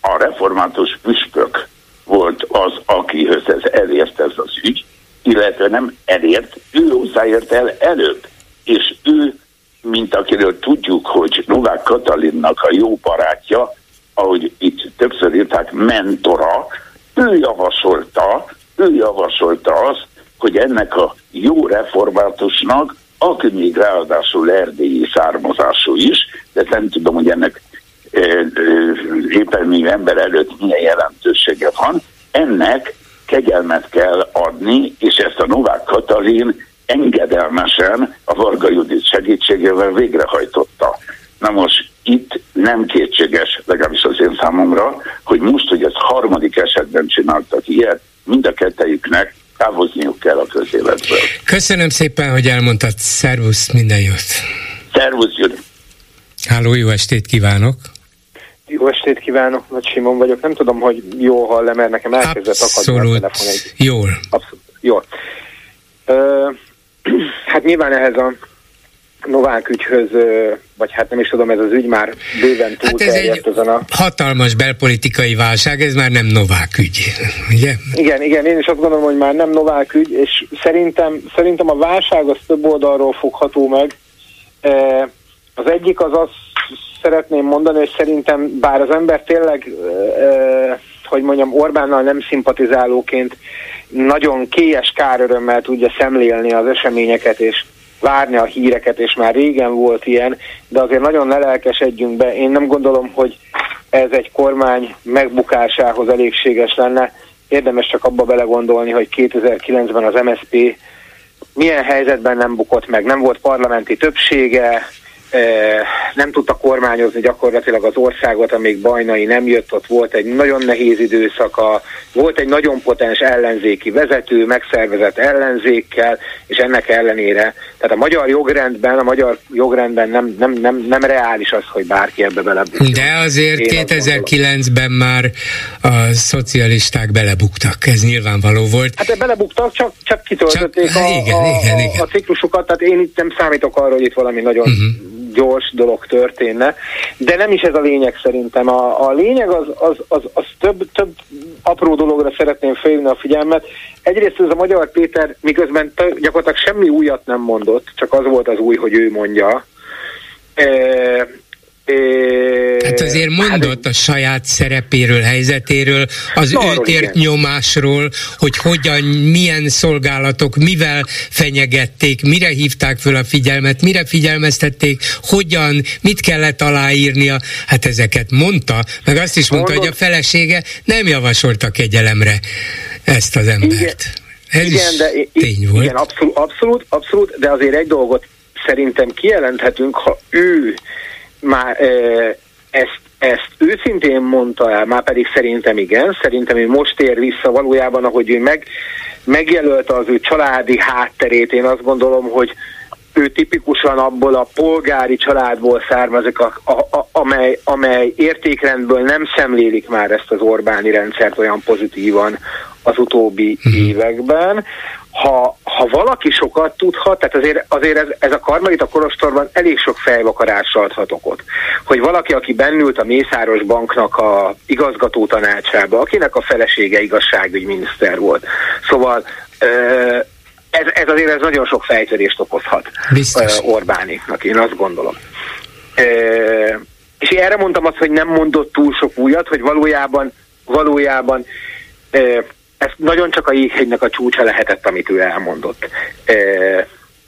a református püspök volt az, akihez ez elért ez az ügy, illetve nem elért, ő hozzáért el előbb, és ő, mint akiről tudjuk, hogy Novák Katalinnak a jó barátja, ahogy itt többször írták, mentora, ő javasolta, ő javasolta azt, hogy ennek a jó reformátusnak, aki még ráadásul erdélyi származású is, de nem tudom, hogy ennek éppen még ember előtt milyen jelentősége van, ennek kegyelmet kell adni, és ezt a Novák Katalin engedelmesen a Varga Judit segítségével végrehajtotta. Na most itt nem kétséges, legalábbis az én számomra, hogy most, hogy ez harmadik esetben csináltak ilyet, mind a kettejüknek távozniuk kell a közéletből. Köszönöm szépen, hogy elmondtad. Szervusz, minden jót. Szervusz, Judit. Háló, jó estét kívánok. Jó estét kívánok, Nagy Simon vagyok. Nem tudom, hogy jól hall mert nekem elkezdett akadni a telefon. Egy... Jól. Abszolút. Jól. Ö, hát nyilván ehhez a Novák ügyhöz, vagy hát nem is tudom, ez az ügy már bőven túl hát ez egy ezen a... hatalmas belpolitikai válság, ez már nem Novák ügy, ugye? Igen, igen, én is azt gondolom, hogy már nem Novák ügy, és szerintem, szerintem a válság az több oldalról fogható meg. Az egyik az az szeretném mondani, hogy szerintem bár az ember tényleg, hogy mondjam, Orbánnal nem szimpatizálóként nagyon kélyes kárörömmel tudja szemlélni az eseményeket, és várni a híreket, és már régen volt ilyen, de azért nagyon ne lelkesedjünk be. Én nem gondolom, hogy ez egy kormány megbukásához elégséges lenne. Érdemes csak abba belegondolni, hogy 2009-ben az MSP milyen helyzetben nem bukott meg. Nem volt parlamenti többsége, nem tudta kormányozni gyakorlatilag az országot, amíg Bajnai nem jött, ott volt egy nagyon nehéz időszaka, volt egy nagyon potens ellenzéki vezető, megszervezett ellenzékkel, és ennek ellenére, tehát a magyar jogrendben, a magyar jogrendben nem, nem, nem, nem reális az, hogy bárki ebbe belebukjon. De azért 2009-ben már a szocialisták belebuktak, ez nyilvánvaló volt. Hát belebuktak, csak, csak kitöltötték csak, a, igen, a, igen, igen. a ciklusokat, tehát én itt nem számítok arra, hogy itt valami nagyon uh-huh gyors dolog történne, de nem is ez a lényeg szerintem. A, a lényeg az, az, az, az több, több apró dologra szeretném felhívni a figyelmet. Egyrészt ez a Magyar Péter miközben gyakorlatilag semmi újat nem mondott, csak az volt az új, hogy ő mondja. E, Hát azért mondott a saját szerepéről, helyzetéről, az Na, őt ért nyomásról, hogy hogyan, milyen szolgálatok, mivel fenyegették, mire hívták föl a figyelmet, mire figyelmeztették, hogyan, mit kellett aláírnia. Hát ezeket mondta, meg azt is mondta, mondott. hogy a felesége nem javasolta kegyelemre ezt az embert. Igen. Ez igen, de tény volt. Igen, abszolút, abszolút, abszolút, de azért egy dolgot szerintem kijelenthetünk, ha ő már ezt, ezt őszintén mondta el, már pedig szerintem igen, szerintem ő most ér vissza valójában, ahogy ő meg, megjelölte az ő családi hátterét, én azt gondolom, hogy ő tipikusan abból a polgári családból származik, a, a, a, amely, amely értékrendből nem szemlélik már ezt az Orbáni rendszert olyan pozitívan, az utóbbi uh-huh. években. Ha, ha valaki sokat tudhat, tehát azért, azért ez, ez a Karmelita Kolostorban elég sok fejvakarásra adhat okot. Hogy valaki, aki bennült a Mészáros Banknak a igazgató tanácsába, akinek a felesége igazságügyminiszter volt. Szóval ez, ez azért ez nagyon sok fejtörést okozhat Biztos. Orbániknak, én azt gondolom. És erre mondtam azt, hogy nem mondott túl sok újat, hogy valójában, valójában ez nagyon csak a jéghegynek a csúcsa lehetett, amit ő elmondott.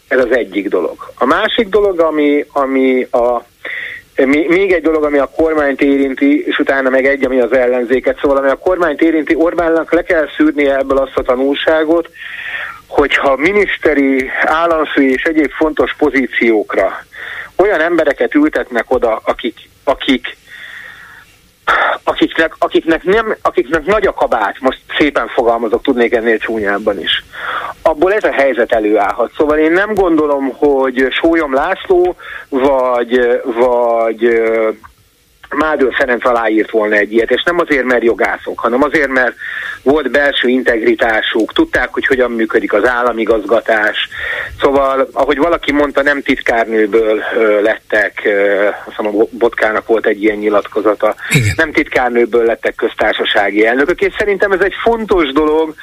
Ez az egyik dolog. A másik dolog, ami, ami a még egy dolog, ami a kormányt érinti, és utána meg egy, ami az ellenzéket. Szóval, ami a kormányt érinti, Orbánnak le kell szűrnie ebből azt a tanulságot, hogyha miniszteri, államfő és egyéb fontos pozíciókra olyan embereket ültetnek oda, akik, akik akiknek, akiknek, nem, akiknek nagy a kabát, most szépen fogalmazok, tudnék ennél csúnyábban is. Abból ez a helyzet előállhat. Szóval én nem gondolom, hogy Sólyom László vagy, vagy Mádő Ferenc aláírt volna egy ilyet, és nem azért, mert jogászok, hanem azért, mert volt belső integritásuk, tudták, hogy hogyan működik az államigazgatás. Szóval, ahogy valaki mondta, nem titkárnőből ö, lettek, ö, azt a Botkának volt egy ilyen nyilatkozata, Igen. nem titkárnőből lettek köztársasági elnökök, és szerintem ez egy fontos dolog,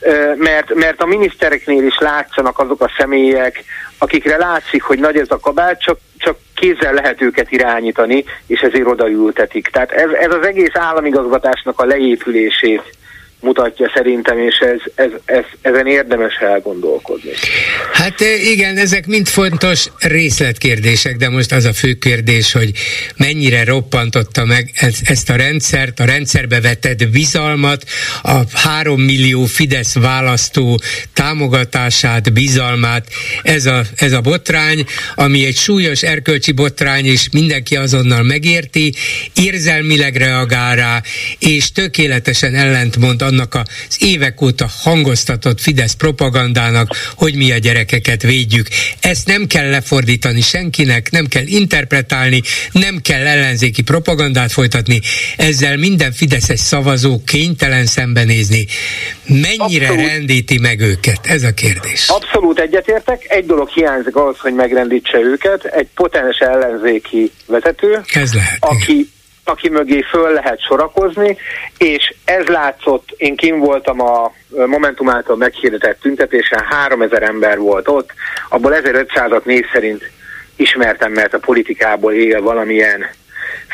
ö, mert, mert a minisztereknél is látszanak azok a személyek, akikre látszik, hogy nagy ez a kabát, csak, csak kézzel lehet őket irányítani, és ezért odaültetik. Tehát ez, ez az egész államigazgatásnak a leépülését mutatja szerintem, és ez, ez, ez, ezen érdemes elgondolkodni. Hát igen, ezek mind fontos részletkérdések, de most az a fő kérdés, hogy mennyire roppantotta meg ezt a rendszert, a rendszerbe vetett bizalmat, a három millió Fidesz választó támogatását, bizalmát, ez a, ez a botrány, ami egy súlyos erkölcsi botrány, és mindenki azonnal megérti, érzelmileg reagál rá, és tökéletesen ellentmond annak az évek óta hangoztatott Fidesz propagandának, hogy mi a gyerekeket védjük. Ezt nem kell lefordítani senkinek, nem kell interpretálni, nem kell ellenzéki propagandát folytatni, ezzel minden Fideszes szavazó kénytelen szembenézni. Mennyire Abszolút. rendíti meg őket? Ez a kérdés. Abszolút egyetértek. Egy dolog hiányzik ahhoz, hogy megrendítse őket. Egy potens ellenzéki vezető, Ez lehet, aki, igen aki mögé föl lehet sorakozni, és ez látszott, én kim voltam a Momentum által meghirdetett tüntetésen, 3000 ember volt ott, abból 1500-at név szerint ismertem, mert a politikából él valamilyen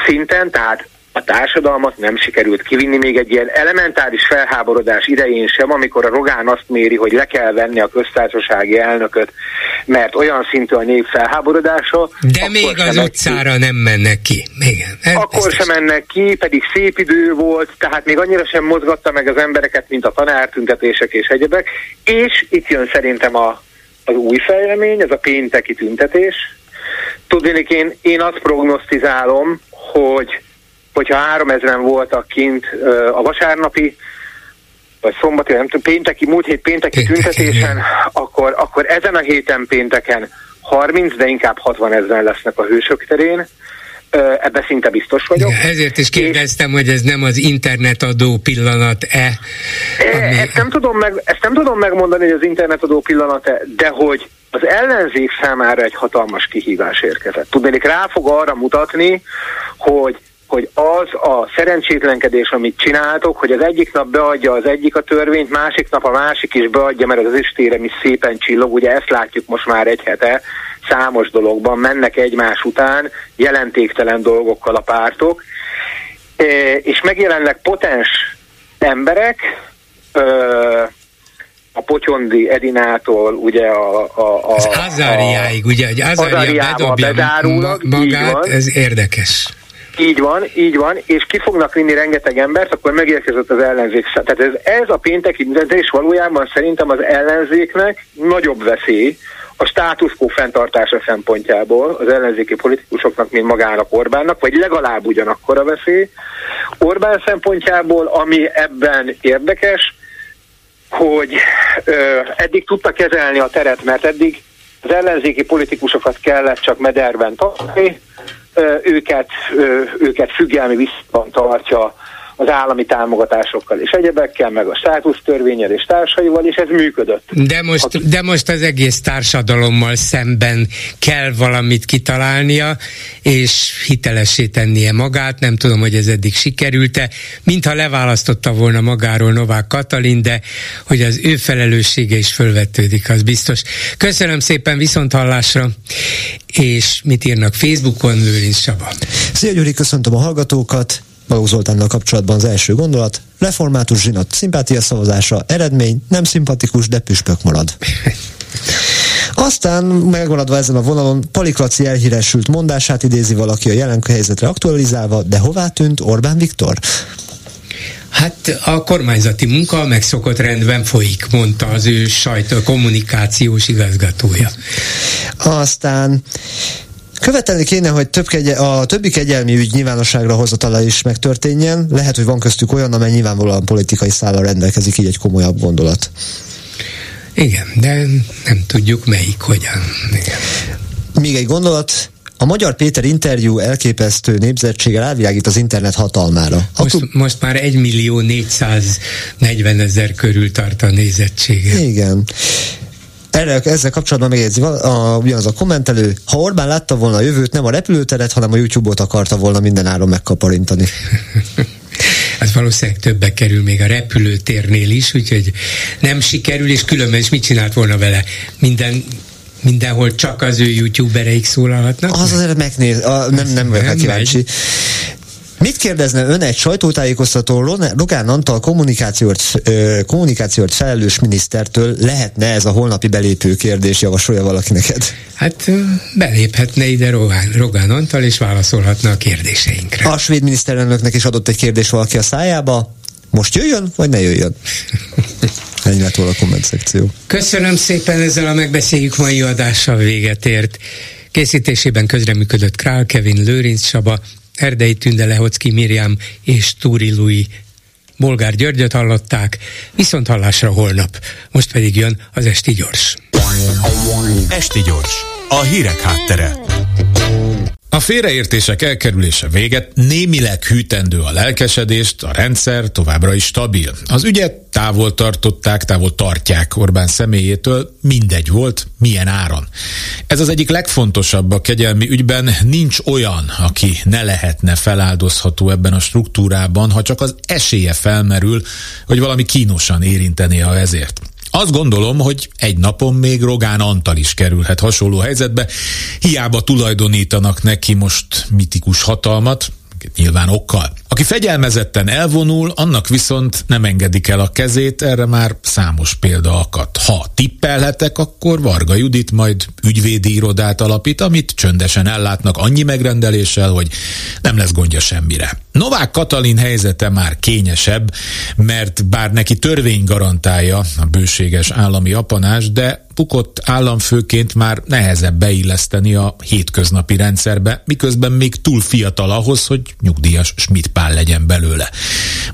szinten, tehát a társadalmat nem sikerült kivinni még egy ilyen elementáris felháborodás idején sem, amikor a Rogán azt méri, hogy le kell venni a köztársasági elnököt, mert olyan szintű a nép felháborodása. De még az utcára ki. nem mennek ki. Igen, akkor sem mennek ki, pedig szép idő volt, tehát még annyira sem mozgatta meg az embereket, mint a tanártüntetések és egyebek. És itt jön szerintem a, az új fejlemény, ez a pénteki tüntetés. Tudnék, én, én azt prognosztizálom, hogy hogyha 3000-en voltak kint a vasárnapi, vagy szombati, nem tudom, pénteki, múlt hét pénteki tüntetésen, akkor, akkor ezen a héten pénteken 30, de inkább 60 ezeren lesznek a hősök terén. Ebbe szinte biztos vagyok. Ja, ezért is kérdeztem, és, hogy ez nem az internetadó pillanat-e? Ami... Ezt, nem tudom meg, ezt nem tudom megmondani, hogy az internetadó pillanat-e, de hogy az ellenzék számára egy hatalmas kihívás érkezett. Tudnék, rá fog arra mutatni, hogy hogy az a szerencsétlenkedés, amit csináltok, hogy az egyik nap beadja az egyik a törvényt, másik nap a másik is beadja, mert az istérem is szépen csillog, ugye ezt látjuk most már egy hete, számos dologban mennek egymás után, jelentéktelen dolgokkal a pártok, e, és megjelennek potens emberek, a Potyondi Edinától, ugye a... a, a az Azáriáig, ugye, hogy Azária bedobja magát, ez érdekes. Így van, így van, és ki fognak vinni rengeteg embert, akkor megérkezett az ellenzék. Tehát ez, ez a pénteki és valójában szerintem az ellenzéknek nagyobb veszély a status quo fenntartása szempontjából az ellenzéki politikusoknak, mint magának Orbánnak, vagy legalább ugyanakkor a veszély. Orbán szempontjából, ami ebben érdekes, hogy ö, eddig tudta kezelni a teret, mert eddig az ellenzéki politikusokat kellett csak mederben tartani, őket, őket függelmi visszaban tartja az állami támogatásokkal és egyebekkel, meg a státusztörvényel és társaival, és ez működött. De most, Aki... de most az egész társadalommal szemben kell valamit kitalálnia, és hitelessé tennie magát, nem tudom, hogy ez eddig sikerült-e, mintha leválasztotta volna magáról Novák Katalin, de hogy az ő felelőssége is fölvetődik, az biztos. Köszönöm szépen viszont hallásra, és mit írnak Facebookon, Lőrinc Saba. Szia Gyuri, köszöntöm a hallgatókat. Balogh Zoltánnal kapcsolatban az első gondolat. Református zsinat szimpátia szavazása, eredmény, nem szimpatikus, de püspök marad. Aztán megmaradva ezen a vonalon, Paliklaci elhíresült mondását idézi valaki a jelen helyzetre aktualizálva, de hová tűnt Orbán Viktor? Hát a kormányzati munka megszokott rendben folyik, mondta az ő sajtó kommunikációs igazgatója. Aztán Követelni kéne, hogy több kegye, a többi kegyelmi ügy nyilvánosságra hozatala is megtörténjen. Lehet, hogy van köztük olyan, amely nyilvánvalóan politikai szállal rendelkezik, így egy komolyabb gondolat. Igen, de nem tudjuk melyik, hogyan. Igen. Még egy gondolat, a Magyar Péter interjú elképesztő népzettsége rávilágít az internet hatalmára. Most, most már 1 millió 440 ezer körül tart a nézettsége. Igen. Erre, ezzel kapcsolatban megjegyzi a, ugyanaz a kommentelő, ha Orbán látta volna a jövőt, nem a repülőteret, hanem a YouTube-ot akarta volna minden áron megkaparintani. az valószínűleg többbe kerül még a repülőtérnél is, úgyhogy nem sikerül, és különben is mit csinált volna vele? Minden mindenhol csak az ő youtubereik szólalhatnak? Az azért megnéz, a, nem, nem vagyok kíváncsi. Mit kérdezne ön egy sajtótájékoztató Rogán Antal kommunikációt, kommunikációt felelős minisztertől lehetne ez a holnapi belépő kérdés, javasolja valaki neked? Hát beléphetne ide Rogán, Rogán Antal, és válaszolhatna a kérdéseinkre. A svéd miniszterelnöknek is adott egy kérdés valaki a szájába, most jöjjön, vagy ne jöjjön? Ennyi lett volna a komment szekció. Köszönöm szépen, ezzel a megbeszéljük mai adással véget ért. Készítésében közreműködött Král Kevin, Lőrinc Saba, Erdei Tünde Lehocki Miriam és Túri Lui. Bolgár Györgyöt hallották, viszont hallásra holnap. Most pedig jön az Esti Gyors. Esti Gyors, a hírek háttere. A félreértések elkerülése véget némileg hűtendő a lelkesedést, a rendszer továbbra is stabil. Az ügyet távol tartották, távol tartják Orbán személyétől, mindegy volt, milyen áron. Ez az egyik legfontosabb a kegyelmi ügyben, nincs olyan, aki ne lehetne feláldozható ebben a struktúrában, ha csak az esélye felmerül, hogy valami kínosan érinteni a ezért. Azt gondolom, hogy egy napon még Rogán Antal is kerülhet hasonló helyzetbe, hiába tulajdonítanak neki most mitikus hatalmat, nyilván okkal. Aki fegyelmezetten elvonul, annak viszont nem engedik el a kezét, erre már számos példa akadt. Ha tippelhetek, akkor Varga Judit majd ügyvédi irodát alapít, amit csöndesen ellátnak annyi megrendeléssel, hogy nem lesz gondja semmire. Novák Katalin helyzete már kényesebb, mert bár neki törvény garantálja a bőséges állami apanás, de bukott államfőként már nehezebb beilleszteni a hétköznapi rendszerbe, miközben még túl fiatal ahhoz, hogy nyugdíjas Schmidt Pál legyen belőle.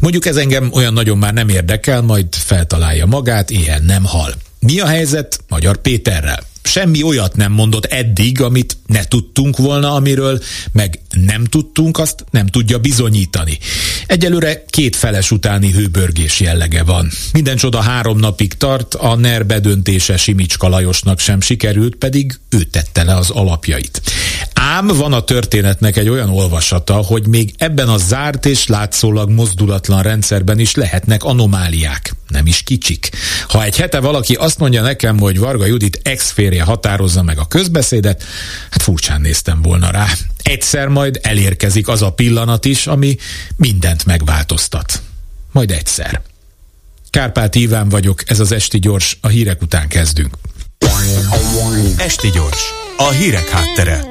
Mondjuk ez engem olyan nagyon már nem érdekel, majd feltalálja magát, ilyen nem hal. Mi a helyzet Magyar Péterrel? Semmi olyat nem mondott eddig, amit ne tudtunk volna, amiről meg nem tudtunk, azt nem tudja bizonyítani. Egyelőre két feles utáni hőbörgés jellege van. Minden csoda három napig tart, a NER bedöntése Simicska Lajosnak sem sikerült, pedig ő tette le az alapjait. Ám van a történetnek egy olyan olvasata, hogy még ebben a zárt és látszólag mozdulatlan rendszerben is lehetnek anomáliák, nem is kicsik. Ha egy hete valaki azt mondja nekem, hogy Varga Judit ex férje határozza meg a közbeszédet, hát furcsán néztem volna rá. Egyszer majd elérkezik az a pillanat is, ami mindent megváltoztat. Majd egyszer. Kárpát Iván vagyok, ez az Esti Gyors, a hírek után kezdünk. Esti Gyors, a hírek háttere.